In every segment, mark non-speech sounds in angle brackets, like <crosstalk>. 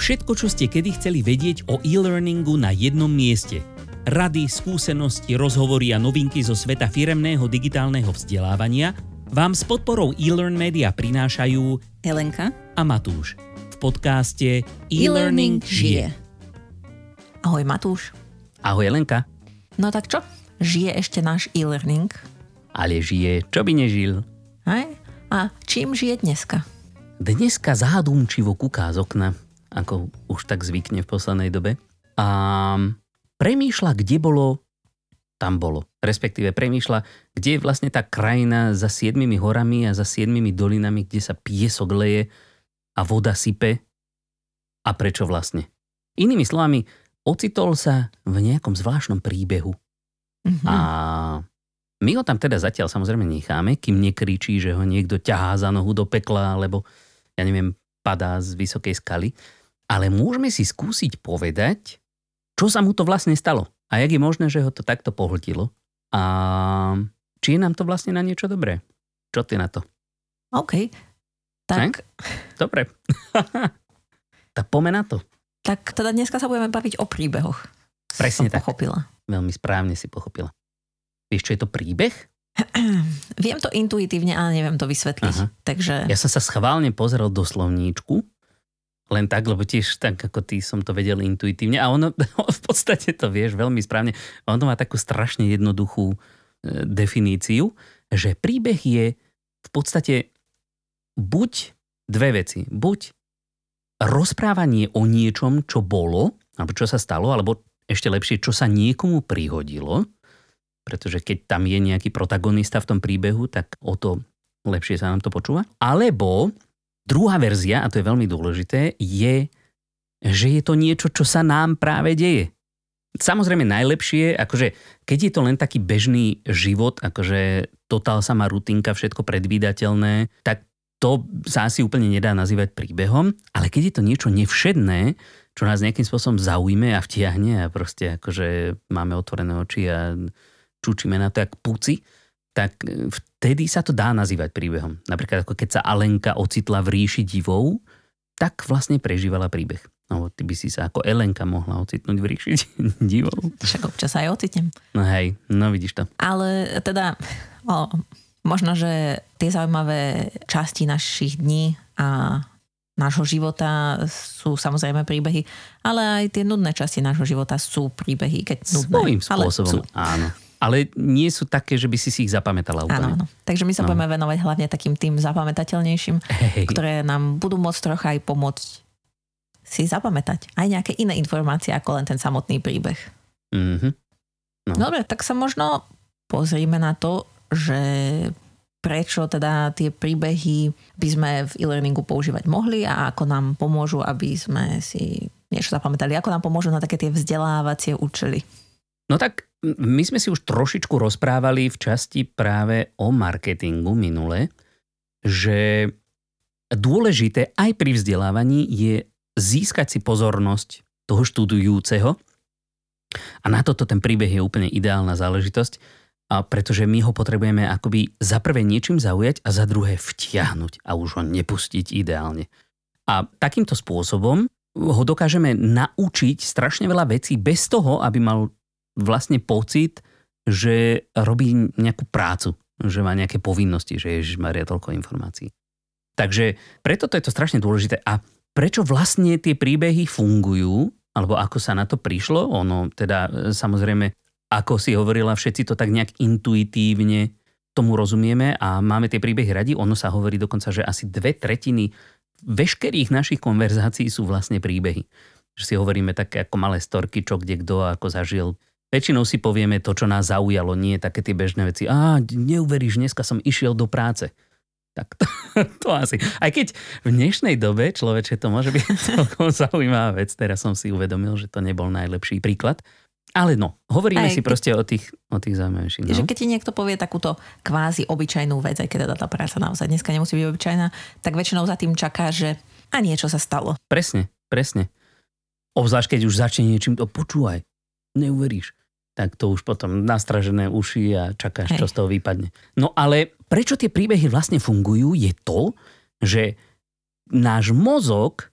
Všetko, čo ste kedy chceli vedieť o e-learningu na jednom mieste. Rady, skúsenosti, rozhovory a novinky zo sveta firemného digitálneho vzdelávania vám s podporou e-learn media prinášajú Helenka a Matúš v podcaste E-Learning žije. Ahoj Matúš. Ahoj Lenka. No tak čo? Žije ešte náš e-learning? Ale žije, čo by nežil? Hej? A čím žije dneska? Dneska zádumčivo kúká z okna, ako už tak zvykne v poslednej dobe. A premýšľa, kde bolo, tam bolo. Respektíve premýšľa, kde je vlastne tá krajina za siedmimi horami a za siedmimi dolinami, kde sa piesok leje a voda sype. A prečo vlastne? Inými slovami, ocitol sa v nejakom zvláštnom príbehu. Mhm. A my ho tam teda zatiaľ samozrejme necháme, kým nekričí, že ho niekto ťahá za nohu do pekla, alebo ja neviem, padá z vysokej skaly. Ale môžeme si skúsiť povedať, čo sa mu to vlastne stalo. A jak je možné, že ho to takto pohltilo. A či je nám to vlastne na niečo dobré. Čo ty na to? OK. Tak, Dobre. <laughs> tak pome na to. tak teda dneska sa budeme baviť o príbehoch. Presne Som tak. pochopila. Veľmi správne si pochopila. Vieš, čo je to príbeh? <clears throat> Viem to intuitívne, ale neviem to vysvetliť. Aha. Takže Ja som sa schválne pozrel do slovníčku, len tak, lebo tiež tak ako ty som to vedel intuitívne a ono <laughs> v podstate to vieš veľmi správne. Ono má takú strašne jednoduchú e, definíciu, že príbeh je v podstate buď dve veci. Buď rozprávanie o niečom, čo bolo, alebo čo sa stalo, alebo ešte lepšie, čo sa niekomu prihodilo, pretože keď tam je nejaký protagonista v tom príbehu, tak o to lepšie sa nám to počúva. Alebo druhá verzia, a to je veľmi dôležité, je, že je to niečo, čo sa nám práve deje. Samozrejme najlepšie, akože keď je to len taký bežný život, akože totál sama rutinka, všetko predvídateľné, tak to sa asi úplne nedá nazývať príbehom, ale keď je to niečo nevšedné, čo nás nejakým spôsobom zaujme a vtiahne a proste akože máme otvorené oči a čučíme na to jak puci, tak e, vtedy sa to dá nazývať príbehom. Napríklad ako keď sa Alenka ocitla v ríši divov, tak vlastne prežívala príbeh. No, ty by si sa ako Elenka mohla ocitnúť v ríši <laughs> divov. však občas aj ocitnem. No hej, no vidíš to. Ale teda, o, možno, že tie zaujímavé časti našich dní a nášho života sú samozrejme príbehy, ale aj tie nudné časti nášho života sú príbehy, keď nudné. Svojím ale spôsobom, sú. áno. Ale nie sú také, že by si si ich zapamätala Áno, úplne. áno. Takže my sa No. budeme venovať hlavne takým tým zapamätateľnejším, Hej, ktoré nám budú môcť trocha aj pomôcť si zapamätať aj nejaké iné informácie ako len ten samotný príbeh. mhm. No. Dobre, tak sa možno pozrime na to, že prečo teda tie príbehy by sme v e-learningu používať mohli a ako nám pomôžu, aby sme si niečo zapamätali, ako nám pomôžu na také tie vzdelávacie účely. No tak my sme si už trošičku rozprávali v časti práve o marketingu minule, že dôležité aj pri vzdelávaní je získať si pozornosť toho študujúceho a na toto ten príbeh je úplne ideálna záležitosť, a pretože my ho potrebujeme akoby za prvé niečím zaujať a za druhé vtiahnuť a už ho nepustiť ideálne. A takýmto spôsobom ho dokážeme naučiť strašne veľa vecí bez toho, aby mal vlastne pocit, že robí nejakú prácu, že má nejaké povinnosti, že Ježiš Maria toľko informácií. Takže preto to je to strašne dôležité. A prečo vlastne tie príbehy fungujú, alebo ako sa na to prišlo, ono teda e, samozrejme, ako si hovorila, všetci to tak nejak intuitívne tomu rozumieme a máme tie príbehy radi. Ono sa hovorí dokonca, že asi dve tretiny veškerých našich konverzácií sú vlastne príbehy. Že si hovoríme také ako malé storky, čo kde kto ako zažil. Väčšinou si povieme to, čo nás zaujalo, nie také tie bežné veci. Á, neuveríš, dneska som išiel do práce. Tak to, <laughs> to asi. Aj keď v dnešnej dobe, človeče, to môže byť <laughs> celkom zaujímavá vec. Teraz som si uvedomil, že to nebol najlepší príklad. Ale no, hovoríme Aj si keď- proste o tých, o tých zaujímavejších. Že No. keď ti niekto povie takúto kvázi obyčajnú vec, aj keď teda tá práca naozaj dneska nemusí byť obyčajná, tak väčšinou za tým čaká, že a niečo sa stalo. Presne, presne. Obzvlášť, keď už začne niečím to počúvaj. Neuveríš. Tak to už potom nastražené uši a čakáš, Hej. čo z toho vypadne. No ale prečo tie príbehy vlastne fungujú, je to, že náš mozog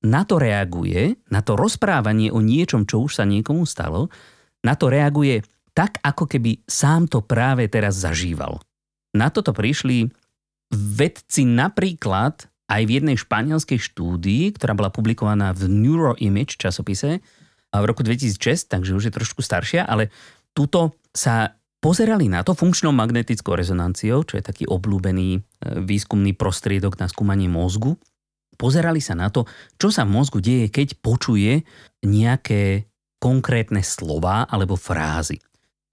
na to reaguje, na to rozprávanie o niečom, čo už sa niekomu stalo, na to reaguje tak, ako keby sám to práve teraz zažíval. Na toto prišli vedci napríklad aj v jednej španielskej štúdii, ktorá bola publikovaná v Neuroimage časopise v roku 2006, takže už je trošku staršia, ale tuto sa pozerali na to funkčnou magnetickou rezonanciou, čo je taký obľúbený e, výskumný prostriedok na skúmanie mozgu. Pozerali sa na to, čo sa v mozgu deje, keď počuje nejaké konkrétne slova alebo frázy.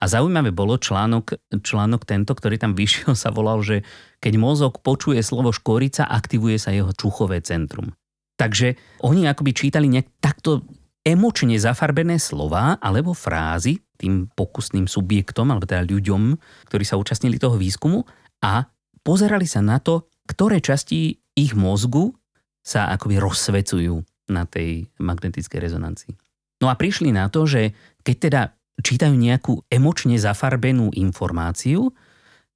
A zaujímavé bolo článok, článok tento, ktorý tam vyšiel, <laughs> sa volal, že keď mozog počuje slovo škorica, aktivuje sa jeho čuchové centrum. Takže oni akoby čítali nejak takto emočne zafarbené slova alebo frázy tým pokusným subjektom, alebo teda ľuďom, ktorí sa účastnili toho výskumu a pozerali sa na to, ktoré časti ich mozgu sa akoby rozsvecujú na tej magnetickej rezonancii. No a prišli na to, že keď teda čítajú nejakú emočne zafarbenú informáciu,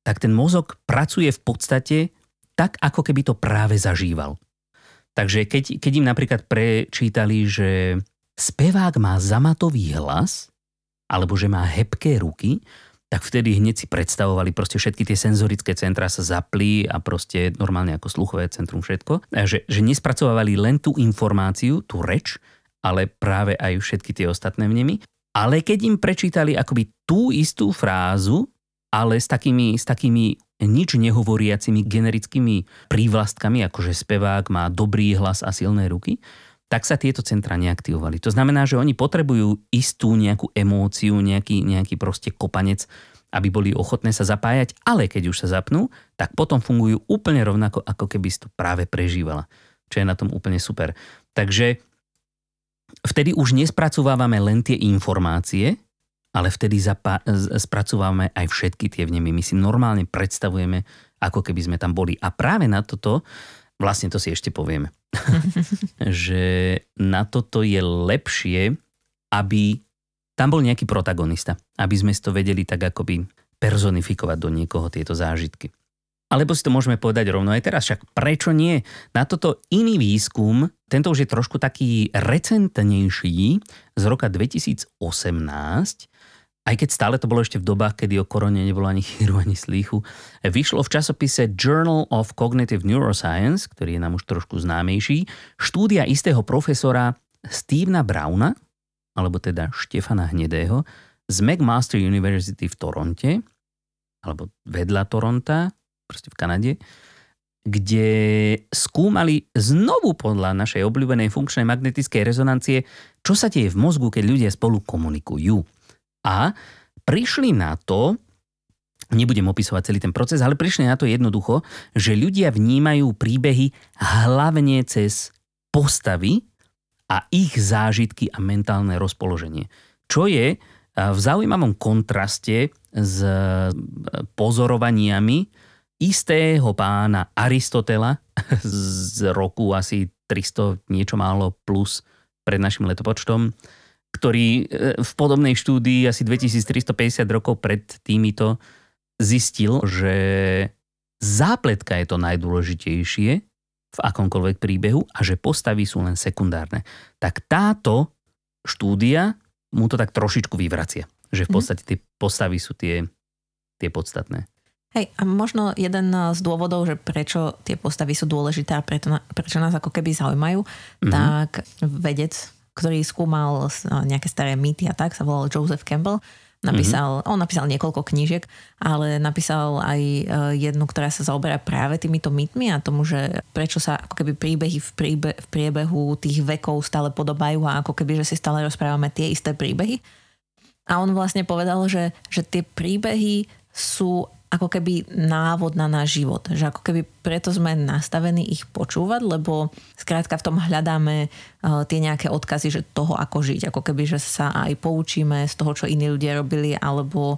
tak ten mozog pracuje v podstate tak, ako keby to práve zažíval. Takže keď, keď im napríklad prečítali, že spevák má zamatový hlas, alebo že má hebké ruky, tak vtedy hneď si predstavovali, proste všetky tie senzorické centra sa zapli a proste normálne ako sluchové centrum všetko. Že, že nespracovávali len tú informáciu, tú reč, ale práve aj všetky tie ostatné vnemy ale keď im prečítali akoby tú istú frázu, ale s takými, s takými nič nehovoriacimi generickými prívlastkami, ako že spevák má dobrý hlas a silné ruky, tak sa tieto centra neaktivovali. To znamená, že oni potrebujú istú nejakú emóciu, nejaký, nejaký proste kopanec, aby boli ochotné sa zapájať, ale keď už sa zapnú, tak potom fungujú úplne rovnako, ako keby si to práve prežívala. Čo je na tom úplne super. Takže vtedy už nespracovávame len tie informácie, ale vtedy zapa- spracovávame aj všetky tie vnemy. My si normálne predstavujeme, ako keby sme tam boli. A práve na toto, vlastne to si ešte povieme, <laughs> že na toto je lepšie, aby tam bol nejaký protagonista, aby sme to vedeli tak akoby personifikovať do niekoho tieto zážitky. Alebo si to môžeme povedať rovno aj teraz, však prečo nie? Na toto iný výskum, tento už je trošku taký recentnejší, z roka 2018, aj keď stále to bolo ešte v dobách, kedy o korone nebolo ani chýru, ani slýchu, vyšlo v časopise Journal of Cognitive Neuroscience, ktorý je nám už trošku známejší, štúdia istého profesora Stevena Browna, alebo teda Štefana Hnedého, z McMaster University v Toronte, alebo vedľa Toronta, proste v Kanade, kde skúmali znovu podľa našej obľúbenej funkčnej magnetickej rezonancie, čo sa deje v mozgu, keď ľudia spolu komunikujú. A prišli na to, nebudem opisovať celý ten proces, ale prišli na to jednoducho, že ľudia vnímajú príbehy hlavne cez postavy a ich zážitky a mentálne rozpoloženie. Čo je v zaujímavom kontraste s pozorovaniami istého pána Aristotela <laughs> z roku asi 300 niečo málo plus pred našim letopočtom, ktorý e, v podobnej štúdii asi 2350 rokov pred týmito zistil, že zápletka je to najdôležitejšie v akomkoľvek príbehu a že postavy sú len sekundárne. Tak táto štúdia mu to tak trošičku vyvracia. Že v mhm. podstate tie postavy sú tie, tie podstatné. Hej, a možno jeden z dôvodov, že prečo tie postavy sú dôležité a preto, prečo nás ako keby zaujímajú, mm-hmm. tak vedec, ktorý skúmal nejaké staré mýty a tak, sa volal Joseph Campbell, napísal, mm-hmm. on napísal niekoľko knížiek, ale napísal aj e, jednu, ktorá sa zaoberá práve týmito mýtmi a tomu, že prečo sa ako keby príbehy v, príbe, v priebehu tých vekov stále podobajú a ako keby, že si stále rozprávame tie isté príbehy. A on vlastne povedal, že, že tie príbehy sú ako keby návod na náš život. Že ako keby preto sme nastavení ich počúvať, lebo skrátka v tom hľadáme uh, tie nejaké odkazy, že toho ako žiť. Ako keby, že sa aj poučíme z toho, čo iní ľudia robili, alebo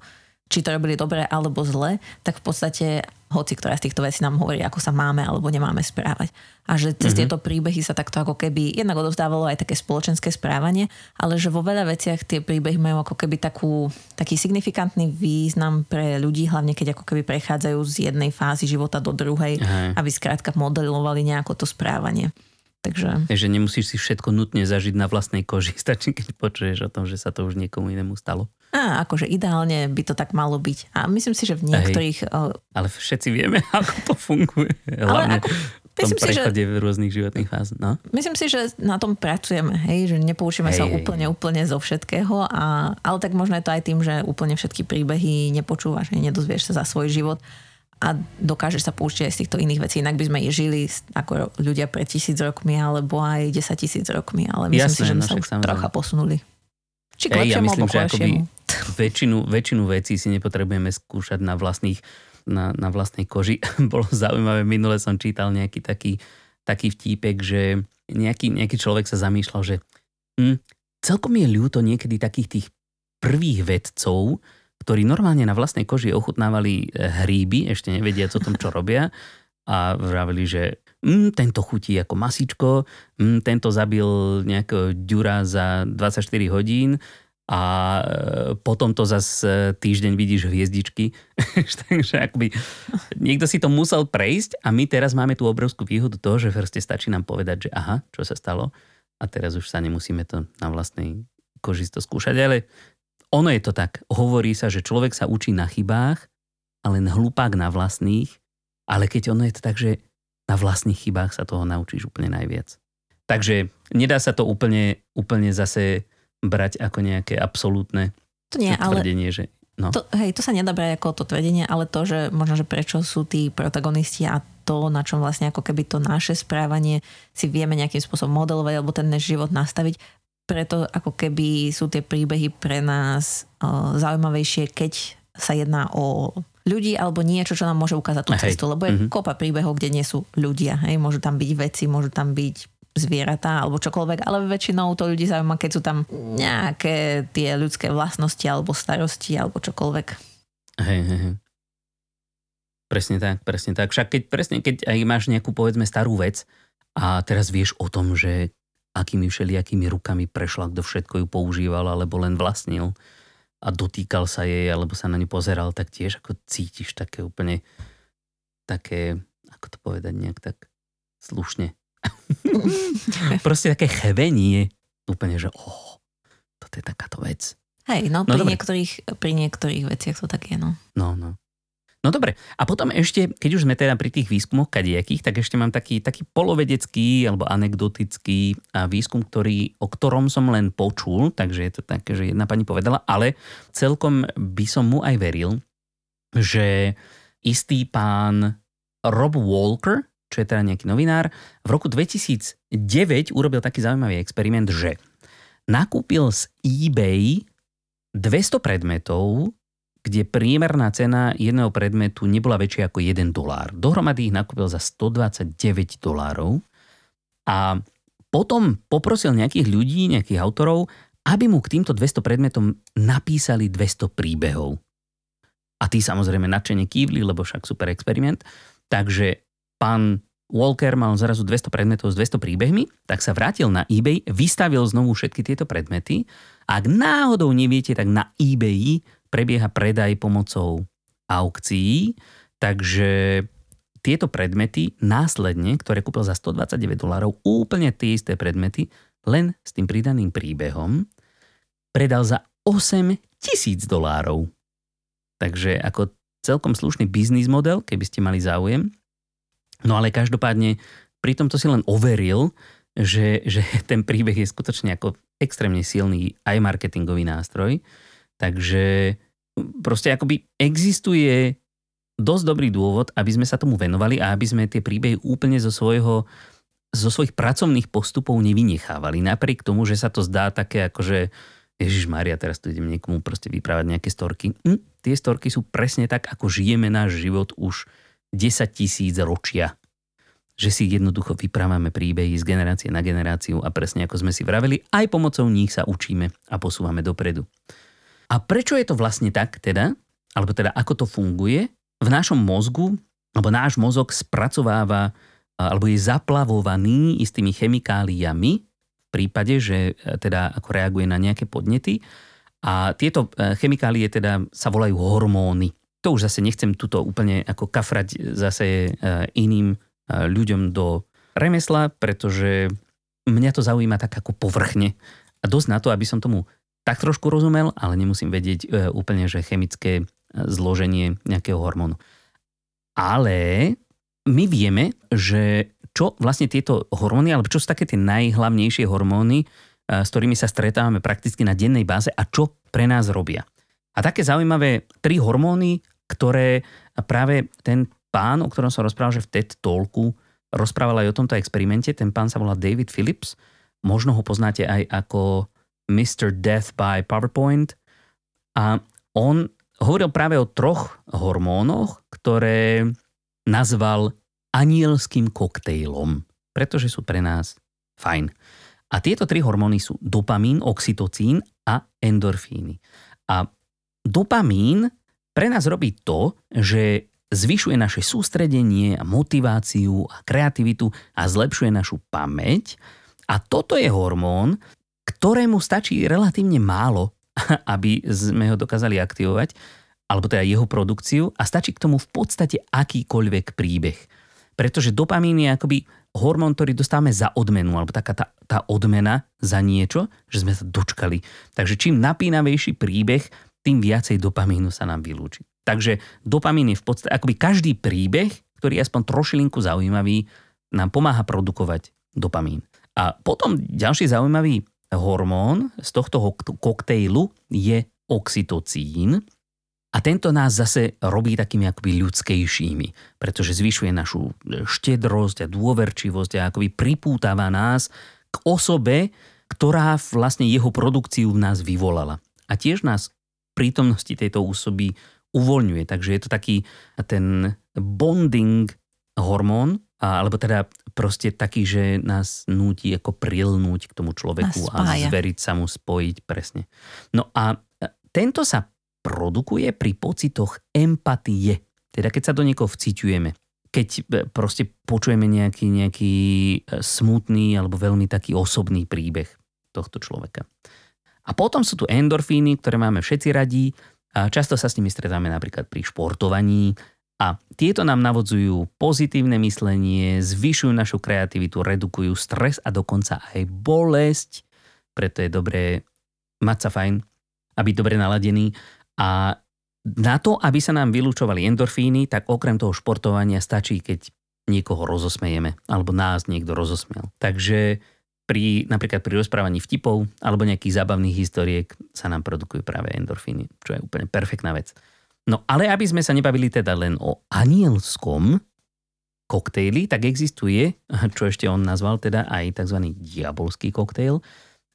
či to robili dobre alebo zle, tak v podstate hoci ktorá z týchto vecí nám hovorí, ako sa máme alebo nemáme správať. A že cez mm-hmm. tieto príbehy sa takto ako keby jednak odovzdávalo aj také spoločenské správanie, ale že vo veľa veciach tie príbehy majú ako keby takú, taký signifikantný význam pre ľudí, hlavne keď ako keby prechádzajú z jednej fázy života do druhej, Aha. aby skrátka modelovali nejako to správanie. Takže... Že nemusíš si všetko nutne zažiť na vlastnej koži. <laughs> Stačí, keď počuješ o tom, že sa to už niekomu inému stalo. A akože ideálne by to tak malo byť. A myslím si, že v niektorých... Hej. Ale všetci vieme, <laughs> ako to funguje. Hlavne ako, v tom myslím prechode si, že, v rôznych životných fáz. No? Myslím si, že na tom pracujeme, hej, že nepoučíme hej, sa hej, úplne, hej. úplne zo všetkého, a, ale tak možno je to aj tým, že úplne všetky príbehy nepočúvaš, nedozvieš sa za svoj život a dokážeš sa poučiť aj z týchto iných vecí. Inak by sme žili ako ľudia pred tisíc rokmi alebo aj 10 tisíc rokmi, ale myslím Jasné, si, že sme no, sa už samozrejme. trocha posunuli. Či k Ej, ja myslím, že akoby väčšinu, väčšinu vecí si nepotrebujeme skúšať na vlastných na, na vlastnej koži. <laughs> Bolo zaujímavé, minule som čítal nejaký taký, taký vtípek, že nejaký, nejaký človek sa zamýšľal, že hm, celkom je ľúto niekedy takých tých prvých vedcov, ktorí normálne na vlastnej koži ochutnávali eh, hríby, ešte nevedia o tom, čo robia a vravili, že mm, tento chutí ako masičko, mm, tento zabil nejakého ďura za 24 hodín a eh, potom to zase eh, týždeň vidíš hviezdičky. <laughs> Takže akoby niekto si to musel prejsť a my teraz máme tú obrovskú výhodu toho, že proste stačí nám povedať, že aha, čo sa stalo a teraz už sa nemusíme to na vlastnej koži to skúšať, ale ono je to tak. Hovorí sa, že človek sa učí na chybách a len hlupák na vlastných, ale keď ono je to tak, že na vlastných chybách sa toho naučíš úplne najviac. Takže nedá sa to úplne, úplne zase brať ako nejaké absolútne to nie, tvrdenie, ale... že No. To, hej, to sa nedá brať ako to tvrdenie, ale to, že možno, že prečo sú tí protagonisti a to, na čom vlastne ako keby to naše správanie si vieme nejakým spôsobom modelovať alebo ten náš život nastaviť, preto ako keby sú tie príbehy pre nás uh, zaujímavejšie, keď sa jedná o ľudí alebo niečo, čo nám môže ukázať tú cestu, lebo je mm-hmm. kopa príbehov, kde nie sú ľudia. Hej? Môžu tam byť veci, môžu tam byť zvieratá alebo čokoľvek, ale väčšinou to ľudí zaujíma, keď sú tam nejaké tie ľudské vlastnosti alebo starosti alebo čokoľvek. Hej, hej, hej. Presne tak, presne tak. Však keď, presne, keď aj máš nejakú povedzme starú vec a teraz vieš o tom, že akými všelijakými rukami prešla, kto všetko ju používal alebo len vlastnil a dotýkal sa jej alebo sa na ňu pozeral, tak tiež ako cítiš také úplne také, ako to povedať nejak tak slušne. <laughs> Proste také chvenie. Úplne, že oh, toto je takáto vec. Hej, no, no pri, niektorých, pri niektorých veciach to tak je, no. No, no. No dobre, a potom ešte, keď už sme teda pri tých výskumoch kadiakých, tak ešte mám taký, taký polovedecký alebo anekdotický výskum, ktorý, o ktorom som len počul, takže je to také, že jedna pani povedala, ale celkom by som mu aj veril, že istý pán Rob Walker, čo je teda nejaký novinár, v roku 2009 urobil taký zaujímavý experiment, že nakúpil z eBay 200 predmetov, kde priemerná cena jedného predmetu nebola väčšia ako 1 dolár. Dohromady ich nakúpil za 129 dolárov a potom poprosil nejakých ľudí, nejakých autorov, aby mu k týmto 200 predmetom napísali 200 príbehov. A tí samozrejme nadšene kývli, lebo však super experiment. Takže pán Walker mal zrazu 200 predmetov s 200 príbehmi, tak sa vrátil na eBay, vystavil znovu všetky tieto predmety. Ak náhodou neviete, tak na eBay prebieha predaj pomocou aukcií, takže tieto predmety následne, ktoré kúpil za 129 dolárov, úplne tie isté predmety, len s tým pridaným príbehom, predal za 8 tisíc dolárov. Takže ako celkom slušný biznis model, keby ste mali záujem. No ale každopádne pri tomto si len overil, že, že ten príbeh je skutočne ako extrémne silný aj marketingový nástroj Takže proste akoby existuje dosť dobrý dôvod, aby sme sa tomu venovali a aby sme tie príbehy úplne zo svojho zo svojich pracovných postupov nevynechávali. Napriek tomu, že sa to zdá také ako, že Ježiš Maria, teraz tu idem niekomu proste vyprávať nejaké storky. Hm, tie storky sú presne tak, ako žijeme náš život už 10 tisíc ročia. Že si jednoducho vyprávame príbehy z generácie na generáciu a presne ako sme si vraveli, aj pomocou nich sa učíme a posúvame dopredu. A prečo je to vlastne tak teda, alebo teda ako to funguje? V našom mozgu, alebo náš mozog spracováva, alebo je zaplavovaný istými chemikáliami v prípade, že e, teda ako reaguje na nejaké podnety. A tieto e, chemikálie teda sa volajú hormóny. To už zase nechcem tuto úplne ako kafrať zase e, iným ľuďom do remesla, pretože mňa to zaujíma tak ako povrchne a dosť na to, aby som tomu tak trošku rozumel, ale nemusím vedieť e, úplne, že chemické e, zloženie nejakého hormónu. Ale my vieme, že čo vlastne tieto hormóny, alebo čo sú také tie najhlavnejšie hormóny, s ktorými sa stretávame prakticky na dennej báze a čo pre nás robia. A také zaujímavé tri hormóny, ktoré práve ten pán, o ktorom som rozprával, že v TED Talku rozprával aj o tomto experimente, ten pán sa volá David Phillips, možno ho poznáte aj ako Mr. Death by PowerPoint a on hovoril práve o troch hormónoch, ktoré nazval anielským koktejlom, pretože sú pre nás fajn. A tieto tri hormóny sú dopamín, oxytocín a endorfíny. A dopamín pre nás robí to, že zvyšuje naše sústredenie a motiváciu a kreativitu a zlepšuje našu pamäť. A toto je hormón, ktorému stačí relatívne málo, <laughs> aby sme ho dokázali aktivovať, alebo teda jeho produkciu a stačí k tomu v podstate akýkoľvek príbeh. Pretože dopamín je akoby hormón, ktorý dostávame za odmenu, alebo taká tá, tá odmena za niečo, že sme sa dočkali. Takže čím napínavejší príbeh, tým viacej dopamínu sa nám vylúči. Takže dopamín je v podstate, akoby každý príbeh, ktorý je aspoň trošilinku zaujímavý, nám pomáha produkovať dopamín. A potom ďalší zaujímavý hormón z tohto koktejlu je oxytocín, a tento nás zase robí takými akoby ľudskejšími, pretože zvyšuje našu štedrosť a dôverčivosť a akoby pripútava nás k osobe, ktorá vlastne jeho produkciu v nás vyvolala. A tiež nás prítomnosti tejto osoby uvoľňuje. Takže je to taký ten bonding hormón, alebo teda proste taký, že nás núti ako prilnúť k tomu človeku a zveriť sa mu, spojiť presne. No a tento sa produkuje pri pocitoch empatie. Teda keď sa do niekoho vciťujeme. Keď e, proste počujeme nejaký, nejaký e, smutný alebo veľmi taký osobný príbeh tohto človeka. A potom sú tu endorfíny, ktoré máme všetci radí a často sa s nimi stretáme napríklad pri športovaní a tieto nám navodzujú pozitívne myslenie, zvyšujú našu kreativitu, redukujú stres a dokonca aj bolesť. Preto je dobré mať sa fajn a byť dobre naladený a na to, aby sa nám vylúčovali endorfíny, tak okrem toho športovania stačí, keď niekoho rozosmejeme, alebo nás niekto rozosmiel. Takže pri, napríklad pri rozprávaní vtipov alebo nejakých zábavných historiek sa nám produkujú práve endorfíny, čo je úplne perfektná vec. No ale aby sme sa nebavili teda len o anielskom koktejli, tak existuje, čo ešte on nazval teda aj tzv. diabolský koktejl,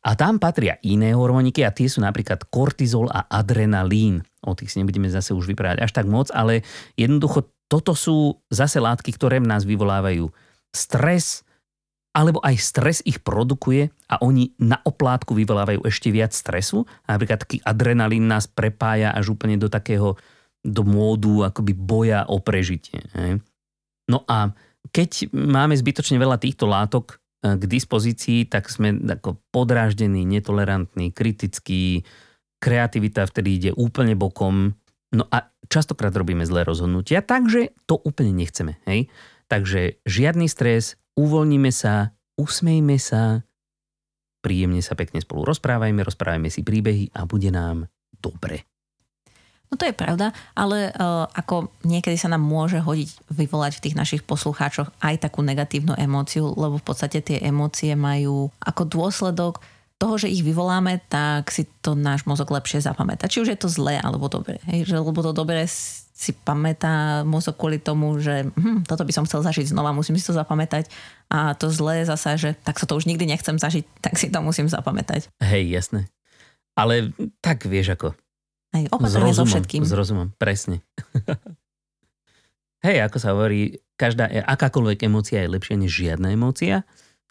a tam patria iné hormóniky a tie sú napríklad kortizol a adrenalín. O tých si nebudeme zase už vyprávať až tak moc, ale jednoducho toto sú zase látky, ktoré v nás vyvolávajú stres, alebo aj stres ich produkuje a oni na oplátku vyvolávajú ešte viac stresu. Napríklad taký adrenalín nás prepája až úplne do takého, do módu akoby boja o prežitie. No a keď máme zbytočne veľa týchto látok k dispozícii, tak sme ako podráždení, netolerantní, kritickí, kreativita vtedy ide úplne bokom. No a častokrát robíme zlé rozhodnutia, takže to úplne nechceme. Hej? Takže žiadny stres, uvoľníme sa, usmejme sa, príjemne sa pekne spolu rozprávajme, rozprávajme si príbehy a bude nám dobre. No to je pravda, ale uh, ako niekedy sa nám môže hodiť vyvolať v tých našich poslucháčoch aj takú negatívnu emóciu, lebo v podstate tie emócie majú ako dôsledok toho, že ich vyvoláme, tak si to náš mozog lepšie zapamätá. Či už je to zlé alebo dobré. Hej, že, lebo to dobré si pamätá mozog kvôli tomu, že hm, toto by som chcel zažiť znova, musím si to zapamätať. A to zlé zasa, že tak sa to už nikdy nechcem zažiť, tak si to musím zapamätať. Hej, jasné. Ale tak vieš ako, Aj opatrne so všetkým. S rozumom, presne. Hej, ako sa hovorí, každá, akákoľvek emócia je lepšia než žiadna emócia.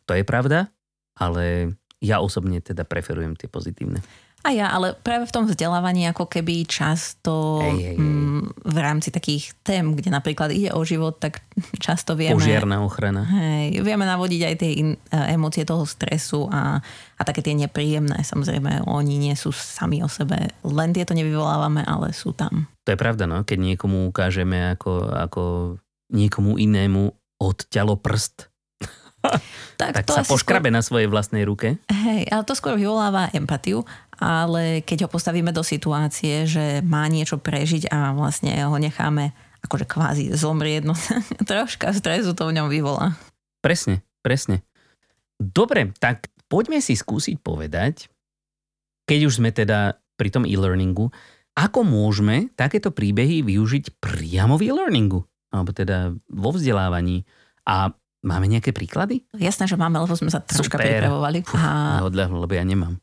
To je pravda, ale ja osobne teda preferujem tie pozitívne. A ja, ale práve v tom vzdelávaní ako keby často hej, hej, hej. M, v rámci takých tém, kde napríklad ide o život, tak často vieme... Požiarná ochrana. Hej, vieme navodiť aj tie in, e, emócie toho stresu a, a také tie nepríjemné. Samozrejme, oni nie sú sami o sebe. Len tieto nevyvolávame, ale sú tam. To je pravda, no. Keď niekomu ukážeme ako, ako niekomu inému odťalo prst, tak, tak to sa poškrabe skôr... na svojej vlastnej ruke. Hej, ale to skôr vyvoláva empatiu, ale keď ho postavíme do situácie, že má niečo prežiť a vlastne ho necháme akože kvázi zomrieť, no <laughs> troška stresu to v ňom vyvolá. Presne, presne. Dobre, tak poďme si skúsiť povedať, keď už sme teda pri tom e-learningu, ako môžeme takéto príbehy využiť priamo v e-learningu, alebo teda vo vzdelávaní. A máme nejaké príklady? Jasné, že máme, lebo sme sa troška Super. pripravovali. Fú, a... Odľahlo, lebo ja nemám.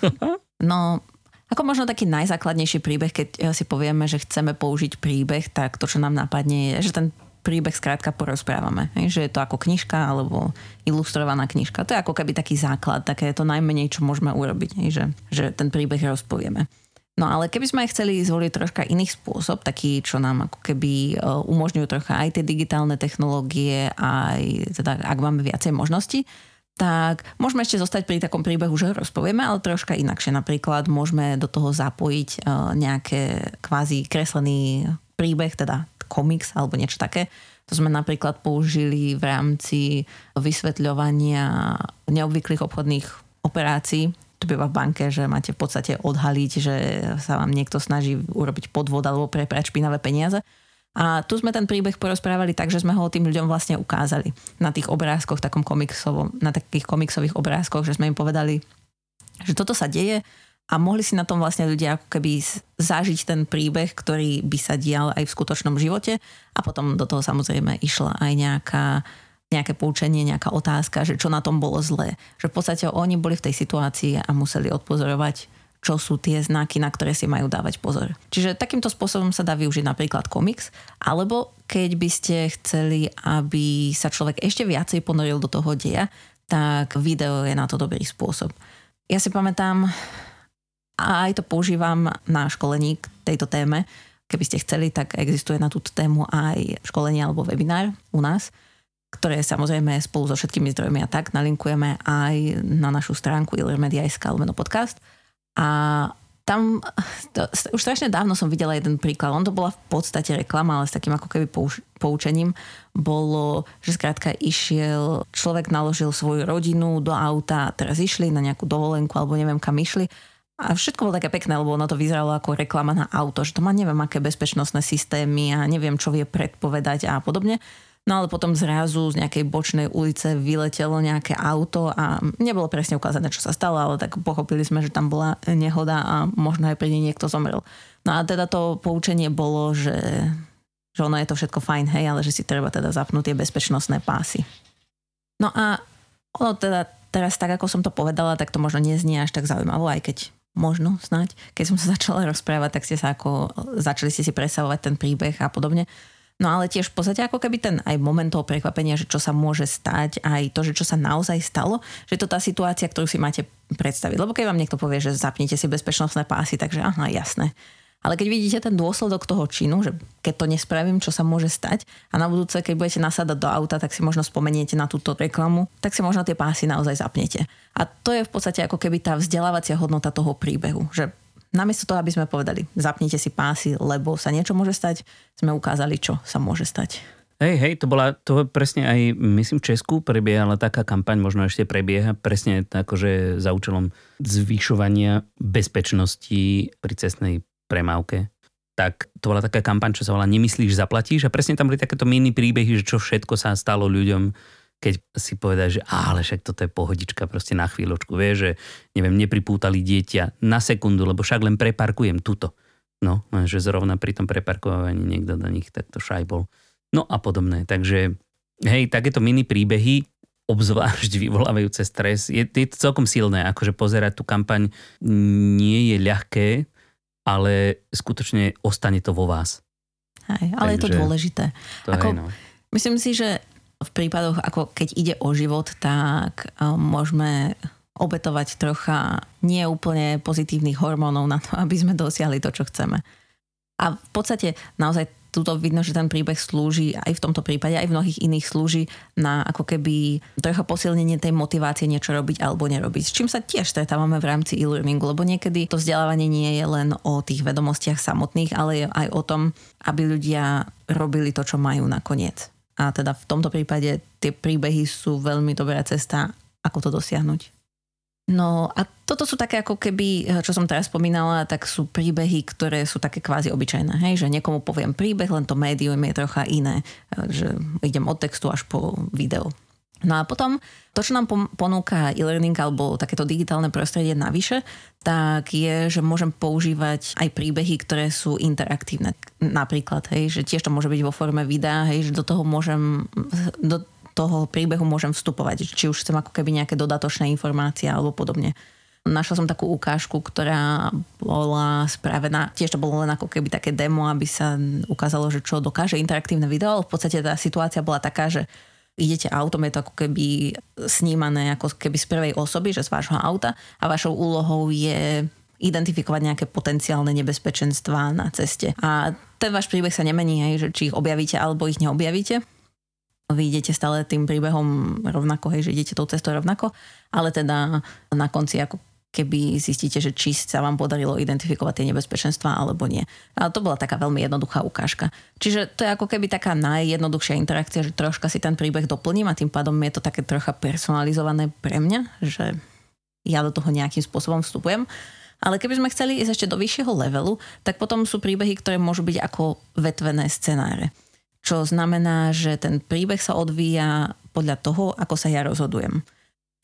<laughs> no, ako možno taký najzákladnejší príbeh, keď si povieme, že chceme použiť príbeh, tak to, čo nám napadne, je, že ten príbeh skrátka porozprávame. Že je to ako knižka alebo ilustrovaná knižka. To je ako keby taký základ, také je to najmenej, čo môžeme urobiť. Že, že ten príbeh rozpovieme. No ale keby sme chceli zvoliť troška iný spôsob, taký, čo nám ako keby e, umožňujú trocha aj tie digitálne technológie, aj teda ak máme viacej možností, tak môžeme ešte zostať pri takom príbehu, že ho rozpovieme, ale troška inakšie. Napríklad môžeme do toho zapojiť e, nejaké kvázi kreslený príbeh, teda komiks alebo niečo také. To sme napríklad použili v rámci vysvetľovania neobvyklých obchodných operácií. To býva v banke, že máte v podstate odhaliť, že sa vám niekto snaží urobiť podvod alebo preprať špinavé peniaze. A tu sme ten príbeh porozprávali tak, že sme ho tým ľuďom vlastne ukázali na tých obrázkoch, takom komiksovom, na takých komiksových obrázkoch, že sme im povedali, že toto sa deje a mohli si na tom vlastne ľudia ako keby zažiť ten príbeh, ktorý by sa dial aj v skutočnom živote a potom do toho samozrejme išla aj nejaká nejaké poučenie, nejaká otázka, že čo na tom bolo zlé. Že v podstate oni boli v tej situácii a museli odpozorovať, čo sú tie znaky, na ktoré si majú dávať pozor. Čiže takýmto spôsobom sa dá využiť napríklad komiks, alebo keď by ste chceli, aby sa človek ešte viacej ponoril do toho deja, tak video je na to dobrý spôsob. Ja si pamätám, a aj to používam na školení k tejto téme. Keby ste chceli, tak existuje na túto tému aj školenie alebo webinár u nás, ktoré samozrejme spolu so všetkými zdrojmi a tak nalinkujeme aj na našu stránku illermedia.sk alebo podcast. A tam to, už strašne dávno som videla jeden príklad. On to bola v podstate reklama, ale s takým ako keby pouč, poučením bolo, že skrátka išiel, človek naložil svoju rodinu do auta teraz išli na nejakú dovolenku alebo neviem kam išli a všetko bolo také pekné, lebo ono to vyzeralo ako reklama na auto, že to má neviem aké bezpečnostné systémy a neviem čo vie predpovedať a podobne. No ale potom zrazu z nejakej bočnej ulice vyletelo nejaké auto a nebolo presne ukázané, čo sa stalo, ale tak pochopili sme, že tam bola nehoda a možno aj pri nej niekto zomrel. No a teda to poučenie bolo, že, že ono je to všetko fajn, hej, ale že si treba teda zapnúť tie bezpečnostné pásy. No a ono teda teraz tak, ako som to povedala, tak to možno neznie až tak zaujímavo, aj keď možno snať. Keď som sa <laughs> začala rozprávať, tak ste sa ako, začali ste si presavovať ten príbeh a podobne. No ale tiež v podstate ako keby ten aj moment toho prekvapenia, že čo sa môže stať, aj to, že čo sa naozaj stalo, že to tá situácia, ktorú si máte predstaviť. Lebo keď vám niekto povie, že zapnite si bezpečnostné pásy, takže aha, jasné. Ale keď vidíte ten dôsledok toho činu, že keď to nespravím, čo sa môže stať a na budúce, keď budete nasadať do auta, tak si možno spomeniete na túto reklamu, tak si možno tie pásy naozaj zapnete. A to je v podstate ako keby tá vzdelávacia hodnota toho príbehu, že namiesto toho, aby sme povedali, zapnite si pásy, lebo sa niečo môže stať, sme ukázali, čo sa môže stať. Hej, hej, to bola, to presne aj, myslím, v Česku prebiehala taká kampaň, možno ešte prebieha, presne akože za účelom zvyšovania bezpečnosti pri cestnej premávke, tak to bola taká kampaň, čo sa volá Nemyslíš, zaplatíš a presne tam boli takéto mini príbehy, že čo všetko sa stalo ľuďom, keď si povedal, že ale však toto je pohodička proste na chvíľočku, vie, že neviem, nepripútali dieťa na sekundu, lebo však len preparkujem tuto. No, že zrovna pri tom preparkovaní niekto do nich takto šajbol. No a podobné. Takže hej, takéto mini príbehy obzvlášť <laughs> vyvolávajúce stres. Je, je to celkom silné, akože pozerať tú kampaň nie je ľahké, ale skutočne ostane to vo vás. Hej, ale Takže, je to dôležité. To ako, hej, no. Myslím si, že v prípadoch, ako keď ide o život, tak um, môžeme obetovať trocha nie úplne pozitívnych hormónov na to, <laughs> aby sme dosiahli to, čo chceme. A v podstate naozaj tuto vidno, že ten príbeh slúži aj v tomto prípade, aj v mnohých iných slúži na ako keby trocha posilnenie tej motivácie niečo robiť alebo nerobiť. S čím sa tiež stretávame v rámci e-learningu, lebo niekedy to vzdelávanie nie je len o tých vedomostiach samotných, ale aj o tom, aby ľudia robili to, čo majú nakoniec. A teda v tomto prípade tie príbehy sú veľmi dobrá cesta, ako to dosiahnuť. No a toto sú také ako keby, čo som teraz spomínala, tak sú príbehy, ktoré sú také kvázi obyčajné. Hej? Že niekomu poviem príbeh, len to médium je trocha iné. Že idem od textu až po video. No a potom to, čo nám ponúka e-learning alebo takéto digitálne prostredie navyše, tak je, že môžem používať aj príbehy, ktoré sú interaktívne. Napríklad, hej, že tiež to môže byť vo forme videa, hej, že do toho môžem do toho príbehu môžem vstupovať, či už chcem ako keby nejaké dodatočné informácie alebo podobne. Našla som takú ukážku, ktorá bola spravená, tiež to bolo len ako keby také demo, aby sa ukázalo, že čo dokáže interaktívne video, ale v podstate tá situácia bola taká, že idete autom, je to ako keby snímané ako keby z prvej osoby, že z vášho auta a vašou úlohou je identifikovať nejaké potenciálne nebezpečenstvá na ceste. A ten váš príbeh sa nemení, hej, že či ich objavíte alebo ich neobjavíte vy idete stále tým príbehom rovnako, hej, že idete tou cestou rovnako, ale teda na konci ako keby zistíte, že či sa vám podarilo identifikovať tie nebezpečenstvá alebo nie. A to bola taká veľmi jednoduchá ukážka. Čiže to je ako keby taká najjednoduchšia interakcia, že troška si ten príbeh doplním a tým pádom je to také trocha personalizované pre mňa, že ja do toho nejakým spôsobom vstupujem. Ale keby sme chceli ísť ešte do vyššieho levelu, tak potom sú príbehy, ktoré môžu byť ako vetvené scenáre čo znamená, že ten príbeh sa odvíja podľa toho, ako sa ja rozhodujem.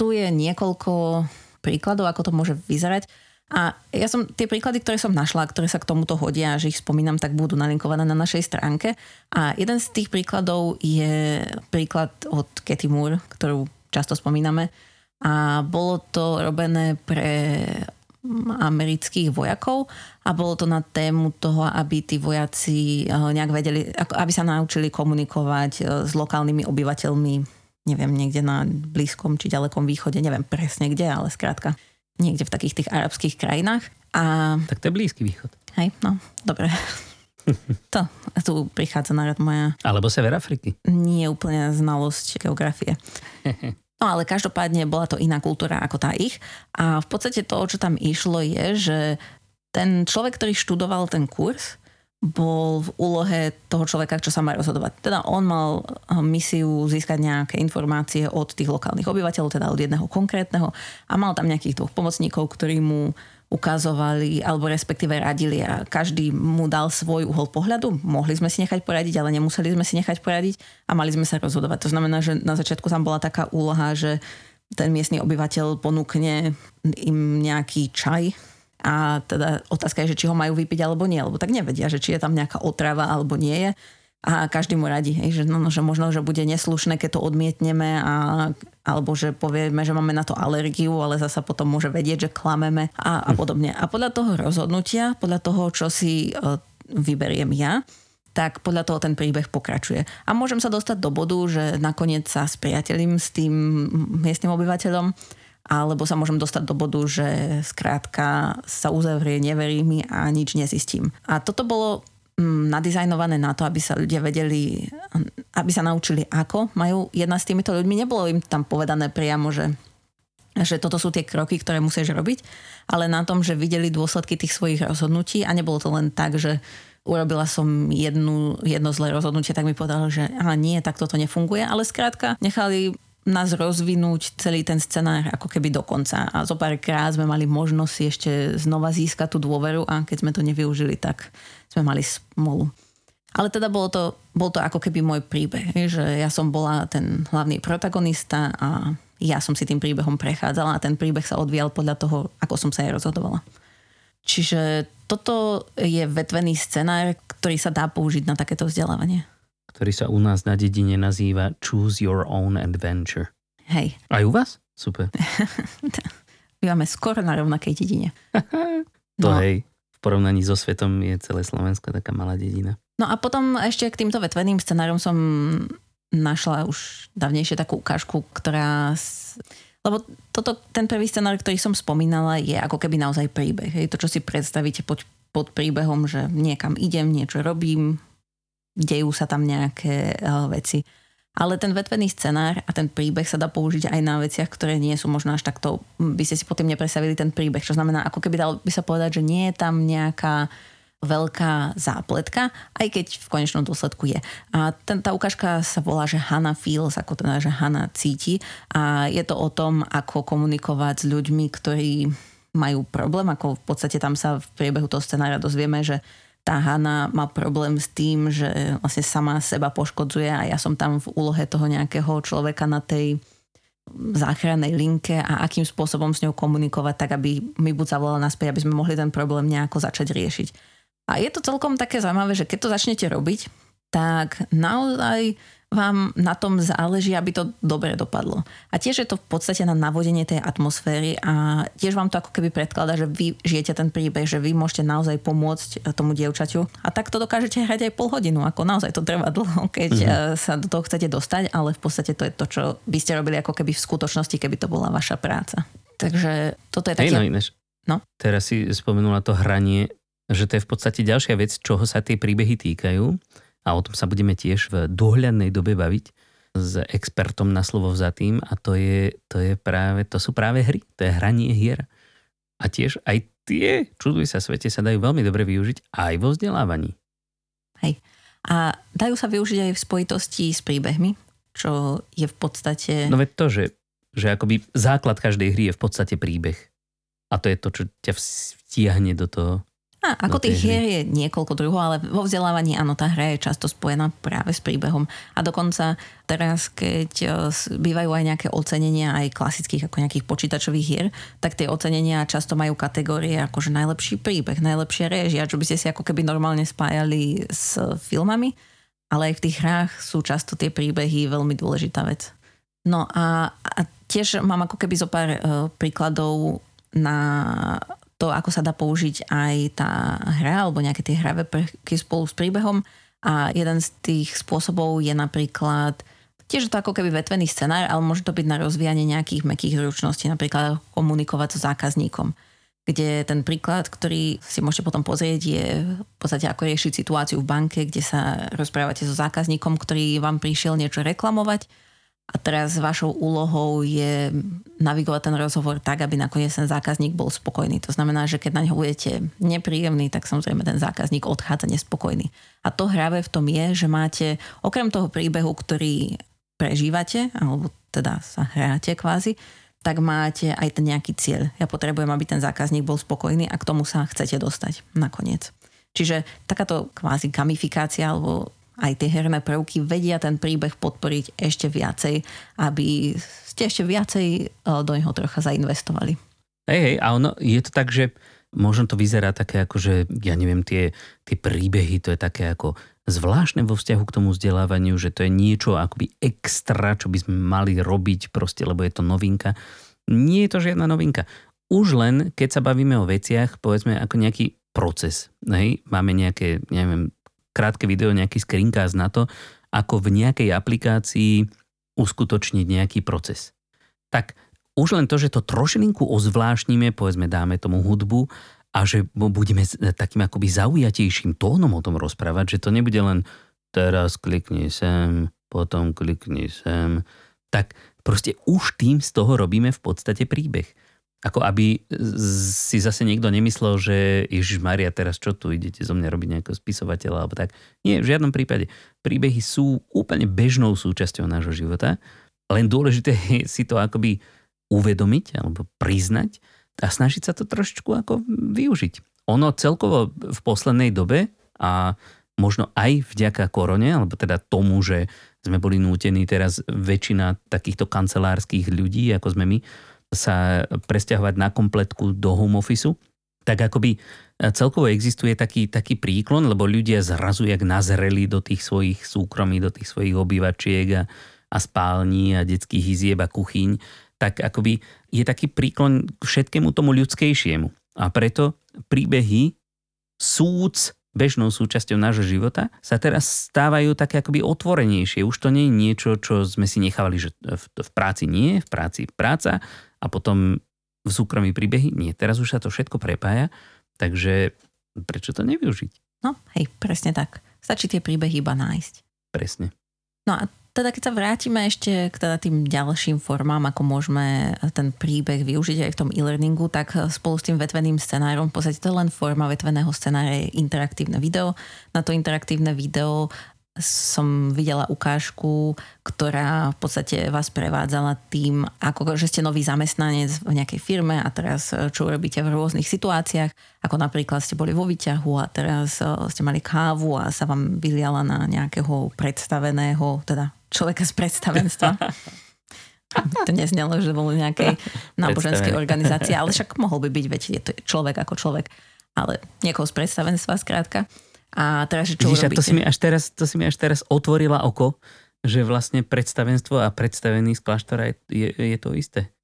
Tu je niekoľko príkladov, ako to môže vyzerať. A ja som tie príklady, ktoré som našla, ktoré sa k tomuto hodia, že ich spomínam, tak budú nalinkované na našej stránke. A jeden z tých príkladov je príklad od Katy Moore, ktorú často spomíname. A bolo to robené pre amerických vojakov a bolo to na tému toho, aby tí vojaci eh, nejak vedeli, aby sa naučili komunikovať eh, s lokálnymi obyvateľmi, neviem, niekde na Blízkom či ďalekom východe, neviem presne kde, ale skrátka niekde v takých tých arabských krajinách. A... Tak to je Blízky východ. Hej, no, dobre. <laughs> to, tu prichádza na rad moja... Alebo Sever Afriky. Nie úplne znalosť geografie. <laughs> No ale každopádne bola to iná kultúra ako tá ich. A v podstate to, čo tam išlo, je, že ten človek, ktorý študoval ten kurz, bol v úlohe toho človeka, čo sa má rozhodovať. Teda on mal eh, misiu získať nejaké informácie od tých lokálnych obyvateľov, teda od jedného konkrétneho a mal tam nejakých dvoch pomocníkov, ktorí mu ukazovali alebo respektíve radili a každý mu dal svoj uhol pohľadu. Mohli sme si nechať poradiť, ale nemuseli sme si nechať poradiť a mali sme sa rozhodovať. To znamená, že na začiatku tam bola taká úloha, že ten miestny obyvateľ ponúkne im nejaký čaj a teda otázka je, že či ho majú vypiť alebo nie, lebo tak nevedia, že či je tam nejaká otrava alebo nie je a každý mu radí, hej, že, no, no, že možno, že bude neslušné, keď to odmietneme a, alebo že povieme, že máme na to alergiu, ale zasa potom môže vedieť, že klameme a, a podobne. A podľa toho rozhodnutia, podľa toho, čo si uh, vyberiem ja, tak podľa toho ten príbeh pokračuje. A môžem sa dostať do bodu, že nakoniec sa spriatelím s tým miestnym obyvateľom, alebo sa môžem dostať do bodu, že skrátka sa uzavrie, neverí mi a nič nezistím. A toto bolo Mm, nadizajnované na to, aby sa ľudia vedeli, aby sa naučili, ako majú jedna s týmito ľuďmi. Nebolo im tam povedané priamo, že, že toto sú tie kroky, ktoré musíš robiť, ale na tom, že videli dôsledky tých svojich rozhodnutí a nebolo to len tak, že urobila som jednu, jedno zlé rozhodnutie, tak mi povedal, že aha, nie, tak toto nefunguje, ale skrátka nechali nás rozvinúť celý ten scenár ako keby do konca. A zo pár krát sme mali možnosť ešte znova získať tú dôveru a keď sme to nevyužili, tak sme mali smolu. Ale teda bolo to, bol to ako keby môj príbeh, že ja som bola ten hlavný protagonista a ja som si tým príbehom prechádzala a ten príbeh sa odvíjal podľa toho, ako som sa aj rozhodovala. Čiže toto je vetvený scenár, ktorý sa dá použiť na takéto vzdelávanie ktorý sa u nás na dedine nazýva Choose Your Own Adventure. Hej. Aj u vás? Super. <laughs> Máme skoro na rovnakej dedine. <laughs> to no. hej, v porovnaní so svetom je celé Slovensko taká malá dedina. No a potom ešte k týmto vetveným scenárom som našla už dávnejšie takú ukážku, ktorá... Lebo toto, ten prvý scenár, ktorý som spomínala, je ako keby naozaj príbeh. Hej. To, čo si predstavíte pod, pod príbehom, že niekam idem, niečo robím, dejú sa tam nejaké uh, veci. Ale ten vetvený scenár a ten príbeh sa dá použiť aj na veciach, ktoré nie sú možno až takto, by ste si potom neprestavili ten príbeh. Čo znamená, ako keby dal by sa povedať, že nie je tam nejaká veľká zápletka, aj keď v konečnom dôsledku je. A ten, tá ukážka sa volá, že Hana feels, ako teda, že Hana cíti a je to o tom, ako komunikovať s ľuďmi, ktorí majú problém, ako v podstate tam sa v priebehu toho scenára dozvieme, že tá Hanna má problém s tým, že vlastne sama seba poškodzuje a ja som tam v úlohe toho nejakého človeka na tej záchrannej linke a akým spôsobom s ňou komunikovať, tak aby mi buď zavolala naspäť, aby sme mohli ten problém nejako začať riešiť. A je to celkom také zaujímavé, že keď to začnete robiť, tak naozaj vám na tom záleží, aby to dobre dopadlo. A tiež je to v podstate na navodenie tej atmosféry a tiež vám to ako keby predkladá, že vy žijete ten príbeh, že vy môžete naozaj pomôcť tomu dievčaťu. A tak to dokážete hrať aj pol hodinu, ako naozaj to trvá dlho, keď mm-hmm. sa do toho chcete dostať, ale v podstate to je to, čo by ste robili ako keby v skutočnosti, keby to bola vaša práca. Takže toto je také... Hey, no, no? Teraz si spomenula to hranie, že to je v podstate ďalšia vec, čoho sa tie príbehy týkajú a o tom sa budeme tiež v dohľadnej dobe baviť s expertom na slovo vzatým a to, je, to, je práve, to sú práve hry, to je hranie hier. A tiež aj tie, čuduj sa svete, sa dajú veľmi dobre využiť aj vo vzdelávaní. Hej. A dajú sa využiť aj v spojitosti s príbehmi, čo je v podstate... No veď to, že, že akoby základ každej hry je v podstate príbeh. A to je to, čo ťa vtiahne do toho a ako tých hier je niekoľko druhov, ale vo vzdelávaní áno, tá hra je často spojená práve s príbehom. A dokonca teraz, keď e, bývajú aj nejaké ocenenia aj klasických ako nejakých počítačových hier, tak tie ocenenia často majú kategórie ako že najlepší príbeh, najlepšia réžia, čo by ste si ako keby normálne spájali s filmami, ale aj v tých hrách sú často tie príbehy veľmi dôležitá vec. No a, a tiež mám ako keby zo pár uh, príkladov na to, ako sa dá použiť aj tá hra alebo nejaké tie hravé prvky spolu s príbehom. A jeden z tých spôsobov je napríklad tiež to ako keby vetvený scenár, ale môže to byť na rozvíjanie nejakých mekých zručností, napríklad komunikovať so zákazníkom kde ten príklad, ktorý si môžete potom pozrieť, je v podstate ako riešiť situáciu v banke, kde sa rozprávate so zákazníkom, ktorý vám prišiel niečo reklamovať a teraz vašou úlohou je navigovať ten rozhovor tak, aby nakoniec ten zákazník bol spokojný. To znamená, že keď na ňo budete nepríjemný, tak samozrejme ten zákazník odchádza nespokojný. A to hravé v tom je, že máte okrem toho príbehu, ktorý prežívate, alebo teda sa hráte kvázi, tak máte aj ten nejaký cieľ. Ja potrebujem, aby ten zákazník bol spokojný a k tomu sa chcete dostať nakoniec. Čiže takáto kvázi gamifikácia alebo aj tie herné prvky vedia ten príbeh podporiť ešte viacej, aby ste ešte viacej e, do neho trocha zainvestovali. Hej, hej, a ono, je to tak, že možno to vyzerá také ako, že ja neviem, tie, tie príbehy, to je také ako zvláštne vo vzťahu k tomu vzdelávaniu, že to je niečo akoby extra, čo by sme mali robiť proste, lebo je to novinka. Nie je to žiadna novinka. Už len, keď sa bavíme o veciach, povedzme ako nejaký proces. Hej? Máme nejaké, neviem, krátke video, nejaký screencast na to, ako v nejakej aplikácii uskutočniť nejaký proces. Tak už len to, že to trošilinku ozvláštnime, povedzme dáme tomu hudbu a že budeme takým akoby zaujatejším tónom o tom rozprávať, že to nebude len teraz klikni sem, potom klikni sem, tak proste už tým z toho robíme v podstate príbeh. Ako aby si zase niekto nemyslel, že Ježiš Maria, teraz čo tu idete zo mňa robiť nejakého spisovateľa alebo tak. Nie, v žiadnom prípade. Príbehy sú úplne bežnou súčasťou nášho života, len dôležité je si to akoby uvedomiť alebo priznať a snažiť sa to trošičku ako využiť. Ono celkovo v poslednej dobe a možno aj vďaka korone, alebo teda tomu, že sme boli nútení teraz väčšina takýchto kancelárskych ľudí, ako sme my, sa presťahovať na kompletku do home office, tak akoby e, celkovo existuje taký, taký príklon, lebo ľudia zrazu jak nazreli do tých svojich súkromí, do tých svojich obývačiek a, a spální a detských izieb a kuchyň, tak akoby je taký príklon k všetkému tomu ľudskejšiemu. A preto príbehy súc bežnou súčasťou nášho života, sa teraz stávajú také akoby otvorenejšie. Už to nie je niečo, čo sme si nechávali, že v, v práci nie, v práci práca a potom v súkromí príbehy nie. Teraz už sa to všetko prepája, takže prečo to nevyužiť? No, hej, presne tak. Stačí tie príbehy iba nájsť. Presne. No a teda keď sa vrátime ešte k teda tým ďalším formám, ako môžeme ten príbeh využiť aj v tom e-learningu, tak spolu s tým vetveným scenárom, v podstate to je len forma vetveného scenára, je interaktívne video. Na to interaktívne video som videla ukážku, ktorá v podstate vás prevádzala tým, ako že ste nový zamestnanec v nejakej firme a teraz eh, čo robíte v rôznych situáciách, ako napríklad ste boli vo výťahu a teraz eh, ste mali kávu a sa vám vyliala na nejakého predstaveného, teda človeka z predstavenstva. <laughs> to neznelo, že bol nejakej náboženskej organizácie, ale však mohol by byť, veď je to človek ako človek, ale niekoho z predstavenstva skrátka. A teraz, že čo Vidíš, urobíte? to si, mi až teraz, to si mi až teraz otvorila oko, že vlastne predstavenstvo a predstavený z kláštora je, je, je to isté.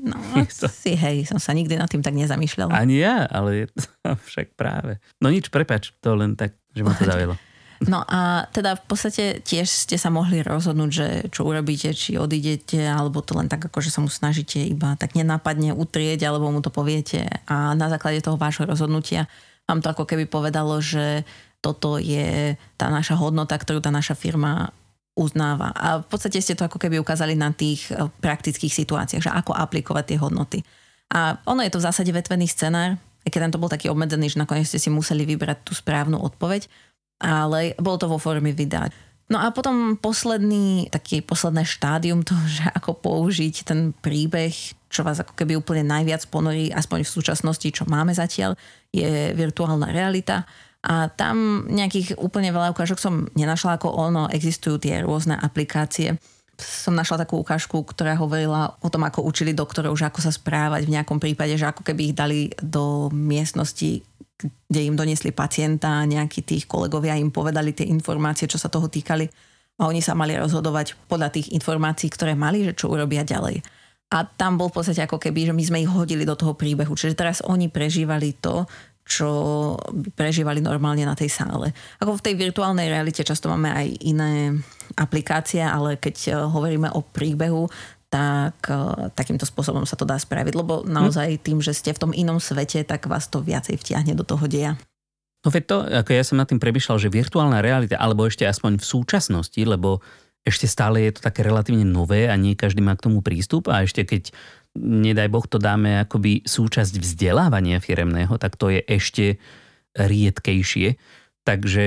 No, <laughs> to... si hej, som sa nikdy nad tým tak nezamýšľala. Ani ja, ale je to <laughs> však práve. No nič, prepač, to len tak, že ma to <laughs> zaujalo. No a teda v podstate tiež ste sa mohli rozhodnúť, že čo urobíte, či odídete, alebo to len tak, ako že sa mu snažíte iba tak nenápadne utrieť, alebo mu to poviete. A na základe toho vášho rozhodnutia vám to ako keby povedalo, že toto je tá naša hodnota, ktorú tá naša firma uznáva. A v podstate ste to ako keby ukázali na tých eh, praktických situáciách, že ako aplikovať tie hodnoty. A ono je to v zásade vetvený scenár, aj keď tam bol taký obmedzený, že nakoniec ste si museli vybrať tú správnu odpoveď, ale bolo to vo forme videa. No a potom posledný, taký posledné štádium toho, že ako použiť ten príbeh, čo vás ako keby úplne najviac ponorí, aspoň v súčasnosti, čo máme zatiaľ, je virtuálna realita. A tam nejakých úplne veľa ukážok som nenašla, ako ono, existujú tie rôzne aplikácie. Som našla takú ukážku, ktorá hovorila o tom, ako učili doktorov, že ako sa správať v nejakom prípade, že ako keby ich dali do miestnosti, kde im doniesli pacienta, nejakí tých kolegovia im povedali tie informácie, čo sa toho týkali a oni sa mali rozhodovať podľa tých informácií, ktoré mali, že čo urobia ďalej. A tam bol v podstate ako keby, že my sme ich hodili do toho príbehu. Čiže teraz oni prežívali to, čo prežívali normálne na tej sále. Ako v tej virtuálnej realite často máme aj iné aplikácie, ale keď eh, hovoríme o príbehu, tak eh, takýmto spôsobom sa to dá spraviť, lebo naozaj tým, že ste v tom inom svete, tak vás to viacej vtiahne do toho deja. No veď to, ako ja som nad tým premyšľal, že virtuálna realita, alebo ešte aspoň v súčasnosti, lebo ešte stále je to také relatívne nové a nie každý má k tomu prístup a ešte keď nedaj Boh to dáme akoby súčasť vzdelávania firemného, tak to je ešte riedkejšie. Takže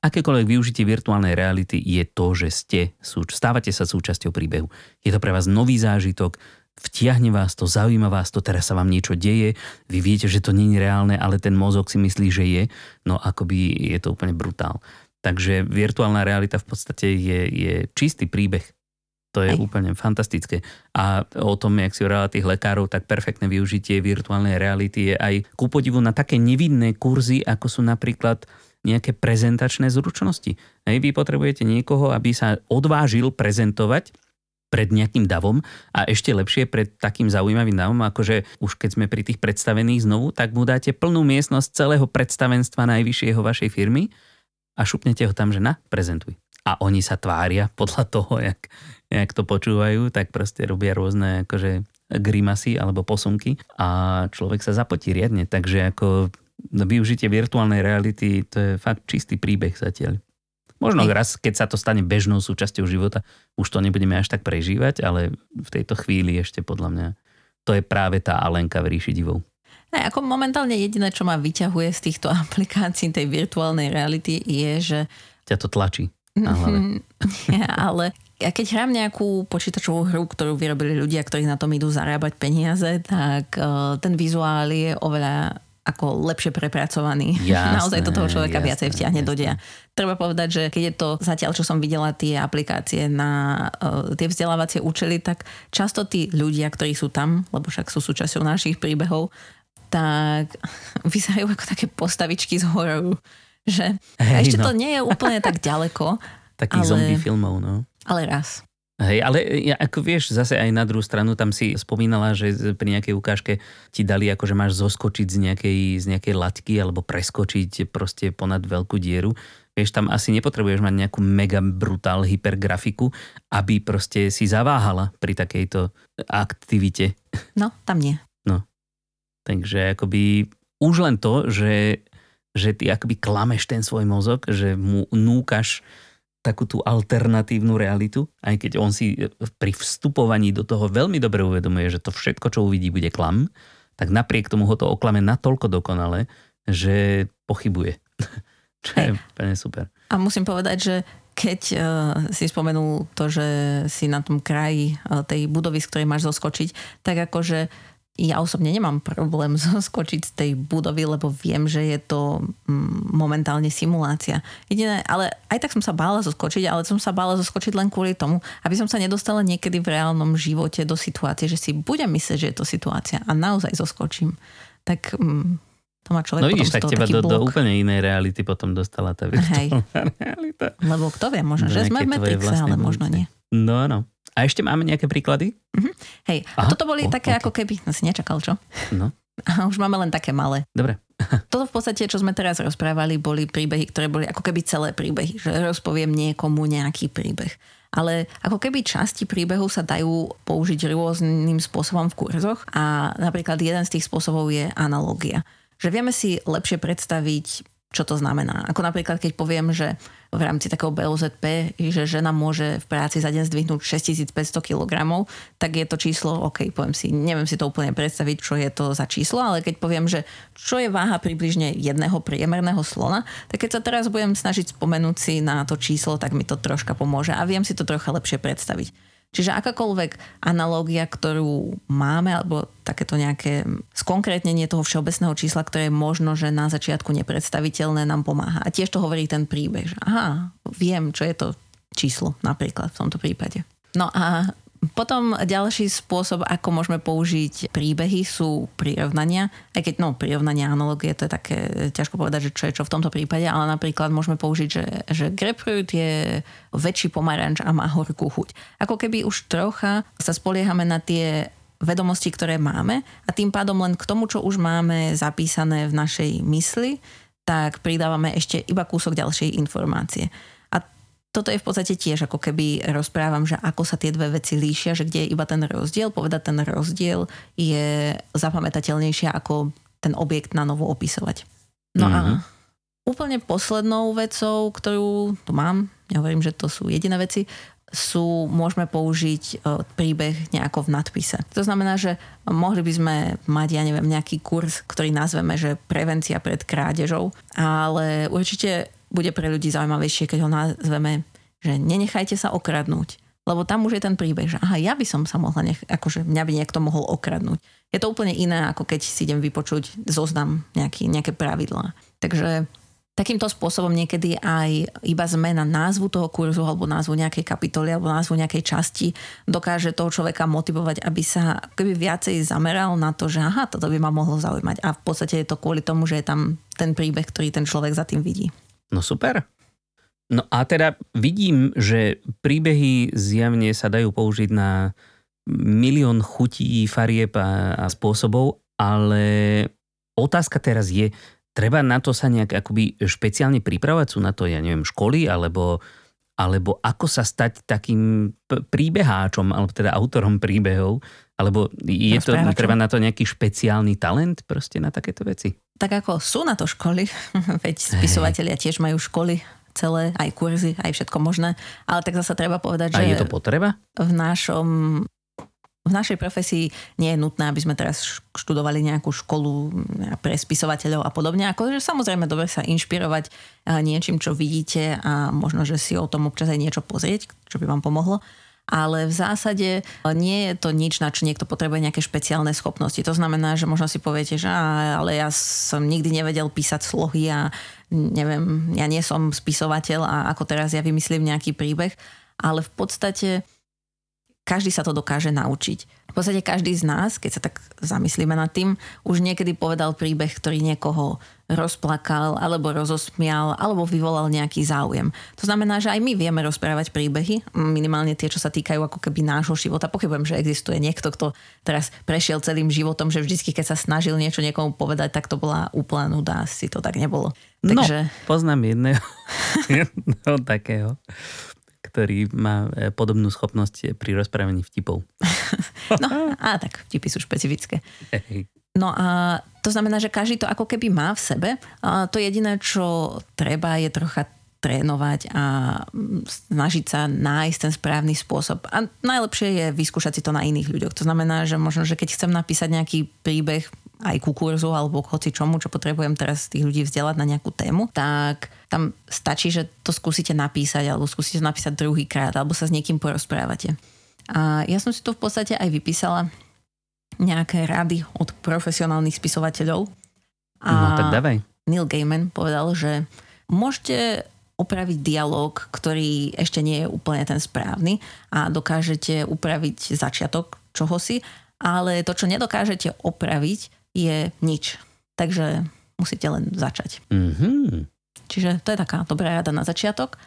akékoľvek využitie virtuálnej reality je to, že ste, stávate sa súčasťou príbehu. Je to pre vás nový zážitok, vtiahne vás to, zaujíma vás to, teraz sa vám niečo deje, vy viete, že to nie je reálne, ale ten mozog si myslí, že je, no akoby je to úplne brutál. Takže virtuálna realita v podstate je, je čistý príbeh to je Aj. úplne fantastické. A o tom, jak si hovorila tých lekárov, tak perfektné využitie virtuálnej reality je aj ku podivu na také nevidné kurzy, ako sú napríklad nejaké prezentačné zručnosti. Hej, vy potrebujete niekoho, aby sa odvážil prezentovať pred nejakým davom a ešte lepšie pred takým zaujímavým davom, akože už keď sme pri tých predstavených znovu, tak mu dáte plnú miestnosť celého predstavenstva najvyššieho vašej firmy a šupnete ho tam, že na, prezentuj. A oni sa tvária podľa toho, jak, jak to počúvajú, tak proste robia rôzne akože grimasy alebo posunky a človek sa zapotí riadne. Takže ako využitie virtuálnej reality, to je fakt čistý príbeh zatiaľ. Možno raz, keď sa to stane bežnou súčasťou života, už to nebudeme až tak prežívať, ale v tejto chvíli ešte podľa mňa to je práve tá Alenka v ríši divou. Ne, ako momentálne jediné, čo ma vyťahuje z týchto <laughs> aplikácií tej virtuálnej reality je, že... Ťa to tlačí na <laughs> hlave. Ale ja keď hrám nejakú počítačovú hru, ktorú vyrobili ľudia, ktorí na tom idú zarábať peniaze, tak uh, ten vizuál je oveľa ako lepšie prepracovaný. Jasné, <laughs> Naozaj to toho človeka jasné, viacej vtiahne jasné. do deja. Treba povedať, že keď je to zatiaľ, čo som videla tie aplikácie na uh, tie vzdelávacie účely, tak často tí ľudia, ktorí sú tam, lebo však sú súčasťou našich príbehov, tak <laughs> vyzerajú ako také postavičky z hororu. Že hey, ešte no. to nie je úplne tak ďaleko. <laughs> Takých ale... zombie filmov, no. Ale raz. Hej, ale ja, ako vieš, zase aj na druhú stranu tam si spomínala, že pri nejakej ukážke ti dali ako, že máš zoskočiť z nejakej, z nejakej laťky alebo preskočiť proste ponad veľkú dieru. Vieš, tam asi nepotrebuješ mať nejakú mega brutál hypergrafiku, aby proste si zaváhala pri takejto aktivite. No, tam nie. Takže akoby už len to, že, že ty akoby klameš ten svoj mozog, že mu núkaš takú tú alternatívnu realitu, aj keď on si pri vstupovaní do toho veľmi dobre uvedomuje, že to všetko, čo uvidí, bude klam, tak napriek tomu ho to oklame natoľko dokonale, že pochybuje. <laughs> čo je úplne super. A musím povedať, že keď uh, si spomenul to, že si na tom kraji uh, tej budovy, z ktorej máš zoskočiť, tak akože ja osobne nemám problém <laughs> zoskočiť z tej budovy, lebo viem, že je to mm, momentálne simulácia. Jediné, ale aj tak som sa bála zoskočiť, ale som sa bála zoskočiť len kvôli tomu, aby som sa nedostala niekedy v reálnom živote do situácie, že si budem myslieť, že je to situácia a naozaj zoskočím. Tak mm, to má človek no vidíš, tak teba do, do úplne inej reality potom dostala tá virtuálna <laughs> realita. Lebo kto vie, možno, že sme v Matrixe, ale možno nie. No, no. A ešte máme nejaké príklady? Mm-hmm. Hej, Aha, a toto boli o, také okay. ako keby, no si nečakal, čo? No. <laughs> A už máme len také malé. Dobre. <laughs> Toto v podstate, čo sme teraz rozprávali, boli príbehy, ktoré boli ako keby celé príbehy. Že rozpoviem niekomu nejaký príbeh. Ale ako keby časti príbehu sa dajú použiť rôznym spôsobom v kurzoch a napríklad jeden z tých spôsobov je analógia. Že vieme si lepšie predstaviť čo to znamená. Ako napríklad, keď poviem, že v rámci takého BOZP, že žena môže v práci za deň zdvihnúť 6500 kg, tak je to číslo, OK, poviem si, neviem si to úplne predstaviť, čo je to za číslo, ale keď poviem, že čo je váha približne jedného priemerného slona, tak keď sa teraz budem snažiť spomenúť si na to číslo, tak mi to troška pomôže a viem si to trocha lepšie predstaviť. Čiže akákoľvek analógia, ktorú máme, alebo takéto nejaké skonkrétnenie toho všeobecného čísla, ktoré je možno, že na začiatku nepredstaviteľné, nám pomáha. A tiež to hovorí ten príbeh, že aha, viem, čo je to číslo napríklad v tomto prípade. No a potom ďalší spôsob, ako môžeme použiť príbehy, sú prirovnania. Aj keď, no, prirovnania, analogie, to je také ťažko povedať, že čo je čo v tomto prípade, ale napríklad môžeme použiť, že, že grapefruit je väčší pomaranč a má horkú chuť. Ako keby už trocha sa spoliehame na tie vedomosti, ktoré máme a tým pádom len k tomu, čo už máme zapísané v našej mysli, tak pridávame ešte iba kúsok ďalšej informácie toto je v podstate tiež ako keby rozprávam, že ako sa tie dve veci líšia, že kde je iba ten rozdiel. Povedať ten rozdiel je zapamätateľnejšie ako ten objekt na novo opisovať. No mm-hmm. a mhm. úplne poslednou vecou, ktorú tu mám, nehovorím, že to sú jediné veci, sú, môžeme použiť e, príbeh nejako v nadpise. To znamená, že mohli by sme mať, ja neviem, nejaký kurz, ktorý nazveme, že prevencia pred krádežou, ale určite bude pre ľudí zaujímavejšie, keď ho nazveme, že nenechajte sa okradnúť. Lebo tam už je ten príbeh, že aha, ja by som sa mohla, nech, akože mňa by niekto mohol okradnúť. Je to úplne iné, ako keď si idem vypočuť zoznam nejaký, nejaké pravidlá. Takže takýmto spôsobom niekedy aj iba zmena názvu toho kurzu alebo názvu nejakej kapitoly alebo názvu nejakej časti dokáže toho človeka motivovať, aby sa keby viacej zameral na to, že aha, toto by ma mohlo zaujímať. A v podstate je to kvôli tomu, že je tam ten príbeh, ktorý ten človek za tým vidí. No super. No a teda vidím, že príbehy zjavne sa dajú použiť na milión chutí, farieb a, a spôsobov, ale otázka teraz je, treba na to sa nejak akoby špeciálne pripravať? Sú na to, ja neviem, školy, alebo, alebo ako sa stať takým príbeháčom, alebo teda autorom príbehov, alebo je to, treba na to nejaký špeciálny talent proste na takéto veci? Tak ako sú na to školy, <laughs> veď spisovatelia tiež majú školy celé, aj kurzy, aj všetko možné, ale tak zase treba povedať, že... A je to potreba? V našom v našej profesii nie je nutné, aby sme teraz študovali nejakú školu pre spisovateľov a podobne. Akože samozrejme dobre sa inšpirovať eh, niečím, čo vidíte a možno, že si o tom občas aj niečo pozrieť, čo by vám pomohlo ale v zásade nie je to nič, na čo niekto potrebuje nejaké špeciálne schopnosti. To znamená, že možno si poviete, že ale ja som nikdy nevedel písať slohy a neviem, ja nie som spisovateľ a ako teraz ja vymyslím nejaký príbeh, ale v podstate každý sa to dokáže naučiť. V podstate každý z nás, keď sa tak zamyslíme nad tým, už niekedy povedal príbeh, ktorý niekoho rozplakal, alebo rozosmial, alebo vyvolal nejaký záujem. To znamená, že aj my vieme rozprávať príbehy, minimálne tie, čo sa týkajú ako keby nášho života. Pochybujem, že existuje niekto, kto teraz prešiel celým životom, že vždy, keď sa snažil niečo niekomu povedať, tak to bola úplná nuda. Asi to tak nebolo. No, Takže... No, poznám jedného, <laughs> jedného takého ktorý má e, podobnú schopnosť pri rozprávaní vtipov. <laughs> no, a tak vtipy sú špecifické. No a to znamená, že každý to ako keby má v sebe. A to jediné, čo treba, je trocha trénovať a snažiť sa nájsť ten správny spôsob. A najlepšie je vyskúšať si to na iných ľuďoch. To znamená, že možno, že keď chcem napísať nejaký príbeh aj ku kurzu alebo hoci čomu, čo potrebujem teraz tých ľudí vzdelať na nejakú tému, tak tam stačí, že to skúsite napísať alebo skúsite napísať druhýkrát alebo sa s niekým porozprávate. A ja som si to v podstate aj vypísala nejaké rady od profesionálnych spisovateľov. A no tak dávaj. Neil Gaiman povedal, že môžete opraviť dialog, ktorý ešte nie je úplne ten správny a dokážete upraviť začiatok čohosi, ale to, čo nedokážete opraviť, je nič. Takže musíte len začať. Mm-hmm. Čiže to je taká dobrá rada na začiatok.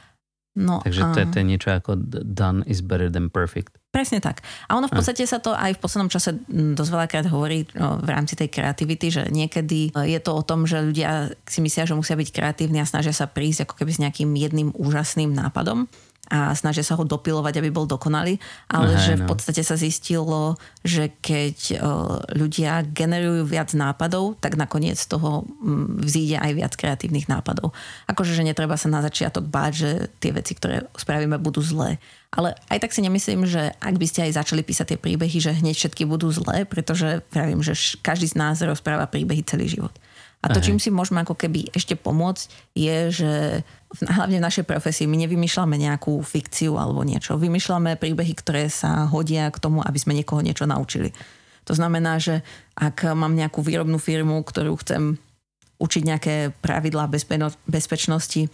No Takže to, je, to je niečo ako done is better than perfect. Presne tak. A ono v podstate sa to aj v poslednom čase dosť veľakrát hovorí v rámci tej kreativity, že niekedy e, je to o tom, že ľudia si myslia, že musia byť kreatívni a snažia sa prísť ako keby s nejakým jedným úžasným nápadom a snažia sa ho dopilovať, aby bol dokonalý, ale Aha, že v no. podstate sa zistilo, že keď uh, ľudia generujú viac nápadov, tak nakoniec z toho vzíde aj viac kreatívnych nápadov. Akože, že netreba sa na začiatok báť, že tie veci, ktoré spravíme, budú zlé. Ale aj tak si nemyslím, že ak by ste aj začali písať tie príbehy, že hneď všetky budú zlé, pretože pravím, že každý z nás rozpráva príbehy celý život. A to, čím si môžeme ako keby ešte pomôcť, je, že hlavne v našej profesii my nevymýšľame nejakú fikciu alebo niečo. Vymýšľame príbehy, ktoré sa hodia k tomu, aby sme niekoho niečo naučili. To znamená, že ak mám nejakú výrobnú firmu, ktorú chcem učiť nejaké pravidlá bezpečnosti,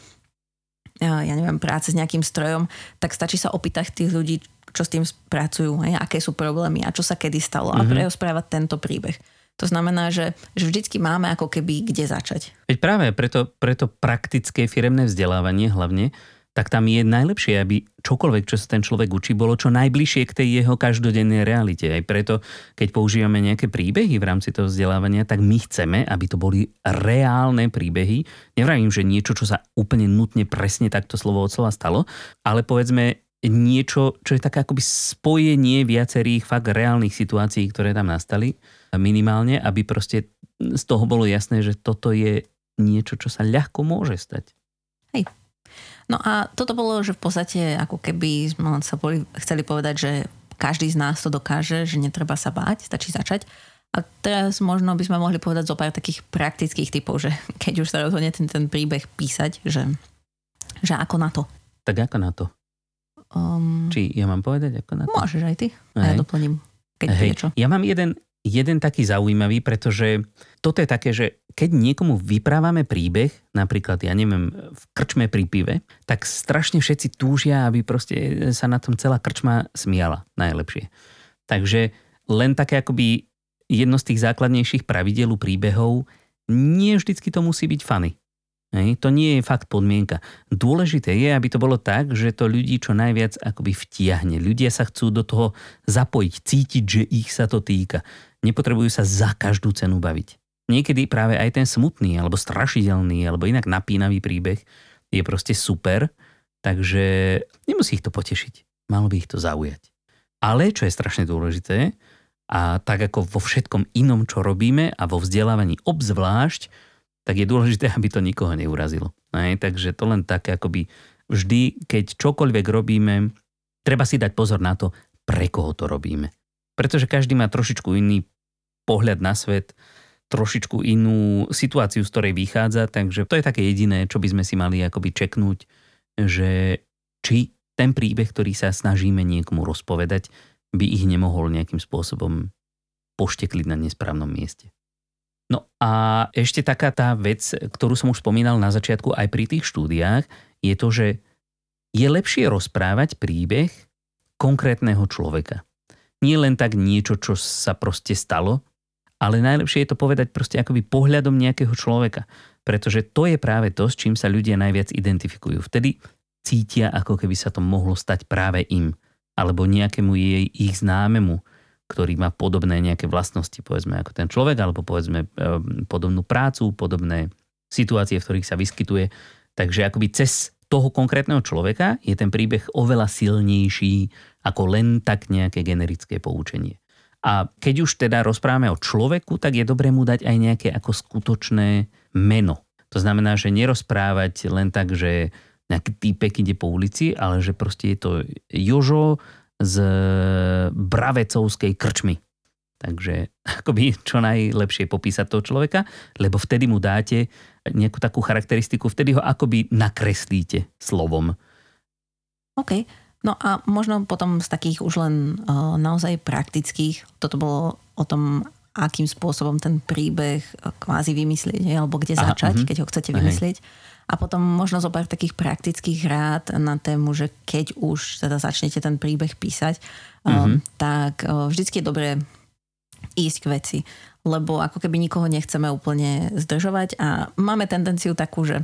ja neviem, práce s nejakým strojom, tak stačí sa opýtať tých ľudí, čo s tým pracujú, aké sú problémy a čo sa kedy stalo mm-hmm. a mhm. prerozprávať tento príbeh. To znamená, že, že vždycky máme ako keby kde začať. Veď práve preto, preto praktické firemné vzdelávanie hlavne, tak tam je najlepšie, aby čokoľvek, čo sa ten človek učí, bolo čo najbližšie k tej jeho každodennej realite. Aj preto, keď používame nejaké príbehy v rámci toho vzdelávania, tak my chceme, aby to boli reálne príbehy. Nevravím, že niečo, čo sa úplne nutne presne takto slovo od slova stalo, ale povedzme niečo, čo je také akoby spojenie viacerých fakt reálnych situácií, ktoré tam nastali minimálne, aby proste z toho bolo jasné, že toto je niečo, čo sa ľahko môže stať. Hej. No a toto bolo, že v podstate ako keby sme sa boli, chceli povedať, že každý z nás to dokáže, že netreba sa báť, stačí začať. A teraz možno by sme mohli povedať zo pár takých praktických typov, že keď už sa rozhodne ten, ten príbeh písať, že, že ako na to. Tak ako na to? Um, Či ja mám povedať ako na to? Môžeš aj ty. A ja doplním. Keď Hej. Niečo. Ja mám jeden, jeden taký zaujímavý, pretože toto je také, že keď niekomu vyprávame príbeh, napríklad, ja neviem, v krčme pri pive, tak strašne všetci túžia, aby proste sa na tom celá krčma smiala najlepšie. Takže len také akoby jedno z tých základnejších pravidel príbehov, nie vždycky to musí byť fany. Hej, to nie je fakt podmienka. Dôležité je, aby to bolo tak, že to ľudí čo najviac akoby vtiahne. Ľudia sa chcú do toho zapojiť, cítiť, že ich sa to týka. Nepotrebujú sa za každú cenu baviť. Niekedy práve aj ten smutný, alebo strašidelný, alebo inak napínavý príbeh je proste super, takže nemusí ich to potešiť. Malo by ich to zaujať. Ale, čo je strašne dôležité, a tak ako vo všetkom inom, čo robíme a vo vzdelávaní obzvlášť, tak je dôležité, aby to nikoho neurazilo. Aj, takže to len také akoby vždy, keď čokoľvek robíme, treba si dať pozor na to, pre koho to robíme. Pretože každý má trošičku iný pohľad na svet, trošičku inú situáciu, z ktorej vychádza, takže to je také jediné, čo by sme si mali akoby čeknúť, že či ten príbeh, ktorý sa snažíme niekomu rozpovedať, by ich nemohol nejakým spôsobom poštekliť na nesprávnom mieste. No a ešte taká tá vec, ktorú som už spomínal na začiatku aj pri tých štúdiách, je to, že je lepšie rozprávať príbeh konkrétneho človeka. Nie len tak niečo, čo sa proste stalo, ale najlepšie je to povedať proste akoby pohľadom nejakého človeka. Pretože to je práve to, s čím sa ľudia najviac identifikujú. Vtedy cítia, ako keby sa to mohlo stať práve im. Alebo nejakému jej ich známemu, ktorý má podobné nejaké vlastnosti, povedzme, ako ten človek, alebo povedzme podobnú prácu, podobné situácie, v ktorých sa vyskytuje. Takže akoby cez toho konkrétneho človeka je ten príbeh oveľa silnejší ako len tak nejaké generické poučenie. A keď už teda rozprávame o človeku, tak je dobré mu dať aj nejaké ako skutočné meno. To znamená, že nerozprávať len tak, že nejaký týpek ide po ulici, ale že proste je to Jožo z Bravecovskej krčmy. Takže akoby čo najlepšie popísať toho človeka, lebo vtedy mu dáte nejakú takú charakteristiku, vtedy ho akoby nakreslíte slovom. OK. No a možno potom z takých už len uh, naozaj praktických, toto bolo o tom, akým spôsobom ten príbeh kvázi vymyslieť, alebo kde Aha, začať, uh-huh. keď ho chcete vymyslieť. Hej. A potom možno zo pár takých praktických rád na tému, že keď už teda začnete ten príbeh písať, um, tak uh, vždycky je dobré ísť k veci, lebo ako keby nikoho nechceme úplne zdržovať a máme tendenciu takú, že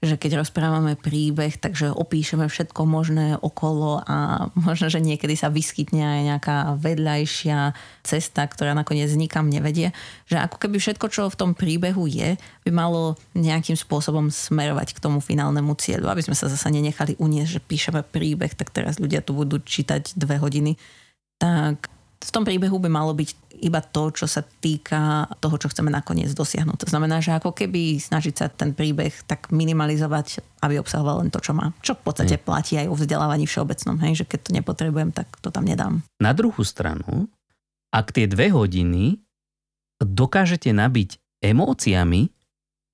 že keď rozprávame príbeh, takže opíšeme všetko možné okolo a možno, že niekedy sa vyskytne aj nejaká vedľajšia cesta, ktorá nakoniec nikam nevedie. Že ako keby všetko, čo v tom príbehu je, by malo nejakým spôsobom smerovať k tomu finálnemu cieľu, aby sme sa zase nenechali uniesť, že píšeme príbeh, tak teraz ľudia tu budú čítať dve hodiny. Tak v tom príbehu by malo byť iba to, čo sa týka toho, čo chceme nakoniec dosiahnuť. To znamená, že ako keby snažiť sa ten príbeh tak minimalizovať, aby obsahoval len to, čo má. Čo v podstate hmm. platí aj o vzdelávaní všeobecnom, hej? že keď to nepotrebujem, tak to tam nedám. Na druhú stranu, ak tie dve hodiny dokážete nabiť emóciami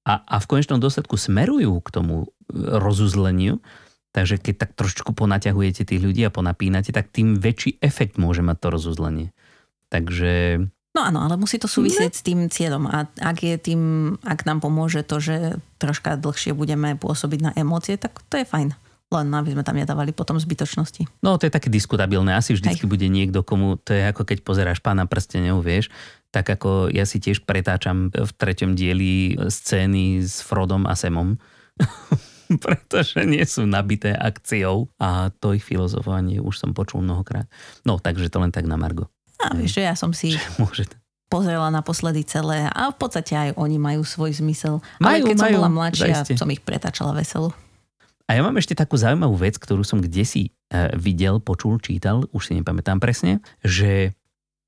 a, a v konečnom dôsledku smerujú k tomu rozuzleniu, Takže keď tak trošku ponaťahujete tých ľudí a ponapínate, tak tým väčší efekt môže mať to rozuzlenie. Takže... No áno, ale musí to súvisieť ne. s tým cieľom. A ak, je tým, ak nám pomôže to, že troška dlhšie budeme pôsobiť na emócie, tak to je fajn. Len aby sme tam nedávali potom zbytočnosti. No to je také diskutabilné. Asi vždycky Hej. bude niekto, komu to je ako keď pozeráš pána prstenov, vieš. Tak ako ja si tiež pretáčam v treťom dieli scény s Frodom a Semom. <laughs> <laughs> pretože nie sú nabité akciou a to ich filozofovanie už som počul mnohokrát. No, takže to len tak na Margo. A vieš, že ja som si <laughs> môže pozrela naposledy celé a v podstate aj oni majú svoj zmysel. Majú, Ale keď majú, som bola mladšia, zaiste. som ich pretáčala veselo. A ja mám ešte takú zaujímavú vec, ktorú som kdesi e, videl, počul, čítal, už si nepamätám presne, že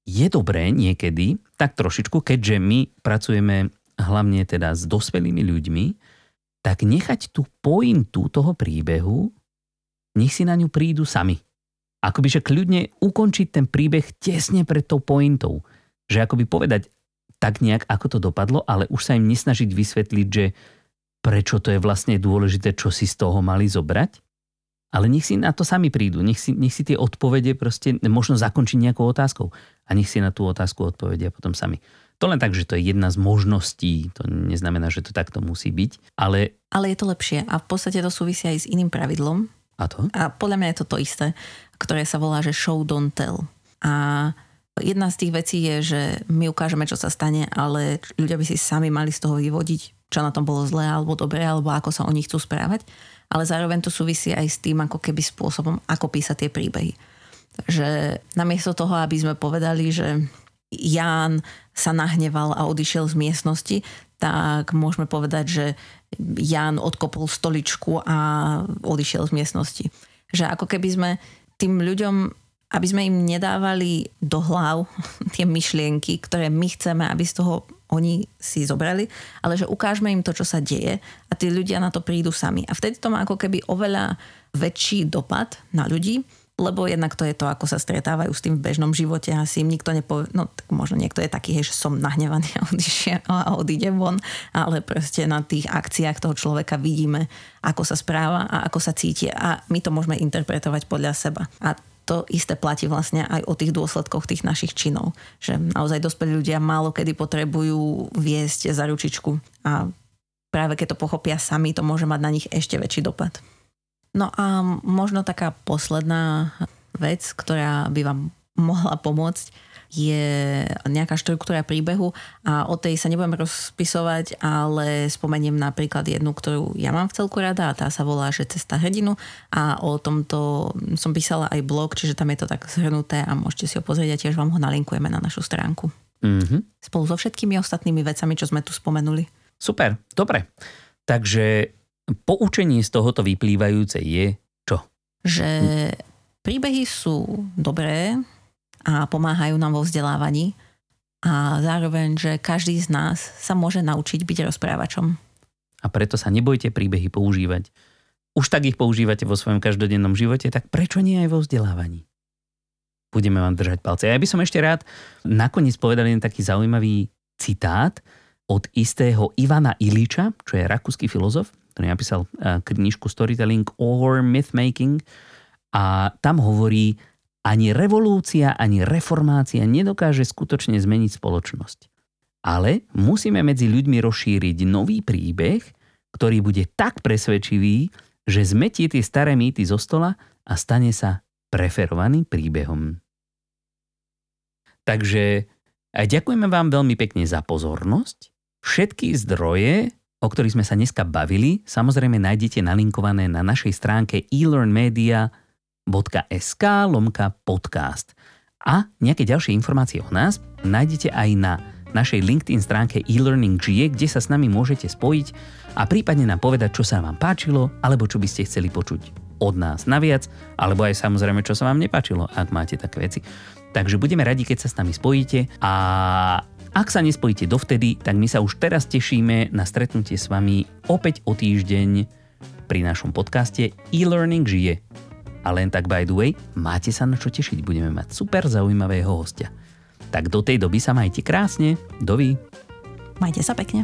je dobré niekedy, tak trošičku, keďže my pracujeme hlavne teda s dospelými ľuďmi, tak nechať tú pointu toho príbehu, nech si na ňu prídu sami. Akoby, že kľudne ukončiť ten príbeh tesne pred tou pointou. Že akoby povedať tak nejak, ako to dopadlo, ale už sa im nesnažiť vysvetliť, že prečo to je vlastne dôležité, čo si z toho mali zobrať. Ale nech si na to sami prídu, nech si, nech si tie odpovede proste možno zakončiť nejakou otázkou a nech si na tú otázku odpovedia potom sami. To len tak, že to je jedna z možností, to neznamená, že to takto musí byť, ale... Ale je to lepšie a v podstate to súvisia aj s iným pravidlom. A to? A podľa mňa je to to isté, ktoré sa volá, že show don't tell. A jedna z tých vecí je, že my ukážeme, čo sa stane, ale ľudia by si sami mali z toho vyvodiť, čo na tom bolo zlé alebo dobré, alebo ako sa oni chcú správať. Ale zároveň to súvisí aj s tým, ako keby spôsobom, ako písať tie príbehy. Že namiesto toho, aby sme povedali, že Ján sa nahneval a odišiel z miestnosti, tak môžeme povedať, že Ján odkopol stoličku a odišiel z miestnosti. Že ako keby sme tým ľuďom, aby sme im nedávali do hlav <laughs> tie myšlienky, ktoré my chceme, aby z toho oni si zobrali, ale že ukážeme im to, čo sa deje a tí ľudia na to prídu sami. A vtedy to má ako keby oveľa väčší dopad na ľudí, lebo jednak to je to, ako sa stretávajú s tým v bežnom živote. Asi im nikto nepovie, no tak možno niekto je taký, hej, že som nahnevaný <laughs> a, odišie, a odíde von, ale proste na tých akciách toho človeka vidíme, ako sa správa a ako sa cíti a my to môžeme interpretovať podľa seba. A to isté platí vlastne aj o tých dôsledkoch tých našich činov. Že naozaj dospelí ľudia málo kedy potrebujú viesť za ručičku a práve keď to pochopia sami, to môže mať na nich ešte väčší dopad. No a možno taká posledná vec, ktorá by vám mohla pomôcť, je nejaká štruktúra príbehu a o tej sa nebudem rozpisovať, ale spomeniem napríklad jednu, ktorú ja mám v celku rada a tá sa volá, že Cesta hrdinu a o tomto som písala aj blog, čiže tam je to tak zhrnuté a môžete si ho pozrieť a tiež vám ho nalinkujeme na našu stránku. Mm-hmm. Spolu so všetkými ostatnými vecami, čo sme tu spomenuli. Super, dobre. Takže poučenie z tohoto vyplývajúce je čo? Že príbehy sú dobré a pomáhajú nám vo vzdelávaní a zároveň, že každý z nás sa môže naučiť byť rozprávačom. A preto sa nebojte príbehy používať. už tak ich používate vo svojom každodennom živote, tak prečo nie aj vo vzdelávaní? Budeme vám držať palce. Ja by som ešte rád nakoniec povedal jeden taký zaujímavý citát od istého Ivana Iliča, čo je rakúsky filozof, ktorý napísal eh, knižku Storytelling or Mythmaking a tam hovorí, ani revolúcia, ani reformácia nedokáže skutočne zmeniť spoločnosť. Ale musíme medzi ľuďmi rozšíriť nový príbeh, ktorý bude tak presvedčivý, že zmetie tie staré mýty zo stola a stane sa preferovaným príbehom. Takže ďakujeme vám veľmi pekne za pozornosť. Všetky zdroje, o ktorých sme sa dneska bavili, samozrejme nájdete nalinkované na našej stránke elearnmedia.sk lomka podcast. A nejaké ďalšie informácie o nás nájdete aj na našej LinkedIn stránke e-learning GIE, kde sa s nami môžete spojiť a prípadne nám povedať, čo sa vám páčilo, alebo čo by ste chceli počuť od nás naviac, alebo aj samozrejme, čo sa vám nepáčilo, ak máte také veci. Takže budeme radi, keď sa s nami spojíte a ak sa nespojíte dovtedy, tak my sa už teraz tešíme na stretnutie s vami opäť o týždeň pri našom podcaste e-learning žije. A len tak by the way, máte sa na čo tešiť, budeme mať super zaujímavého hostia. Tak do tej doby sa majte krásne. Dovi. Majte sa pekne.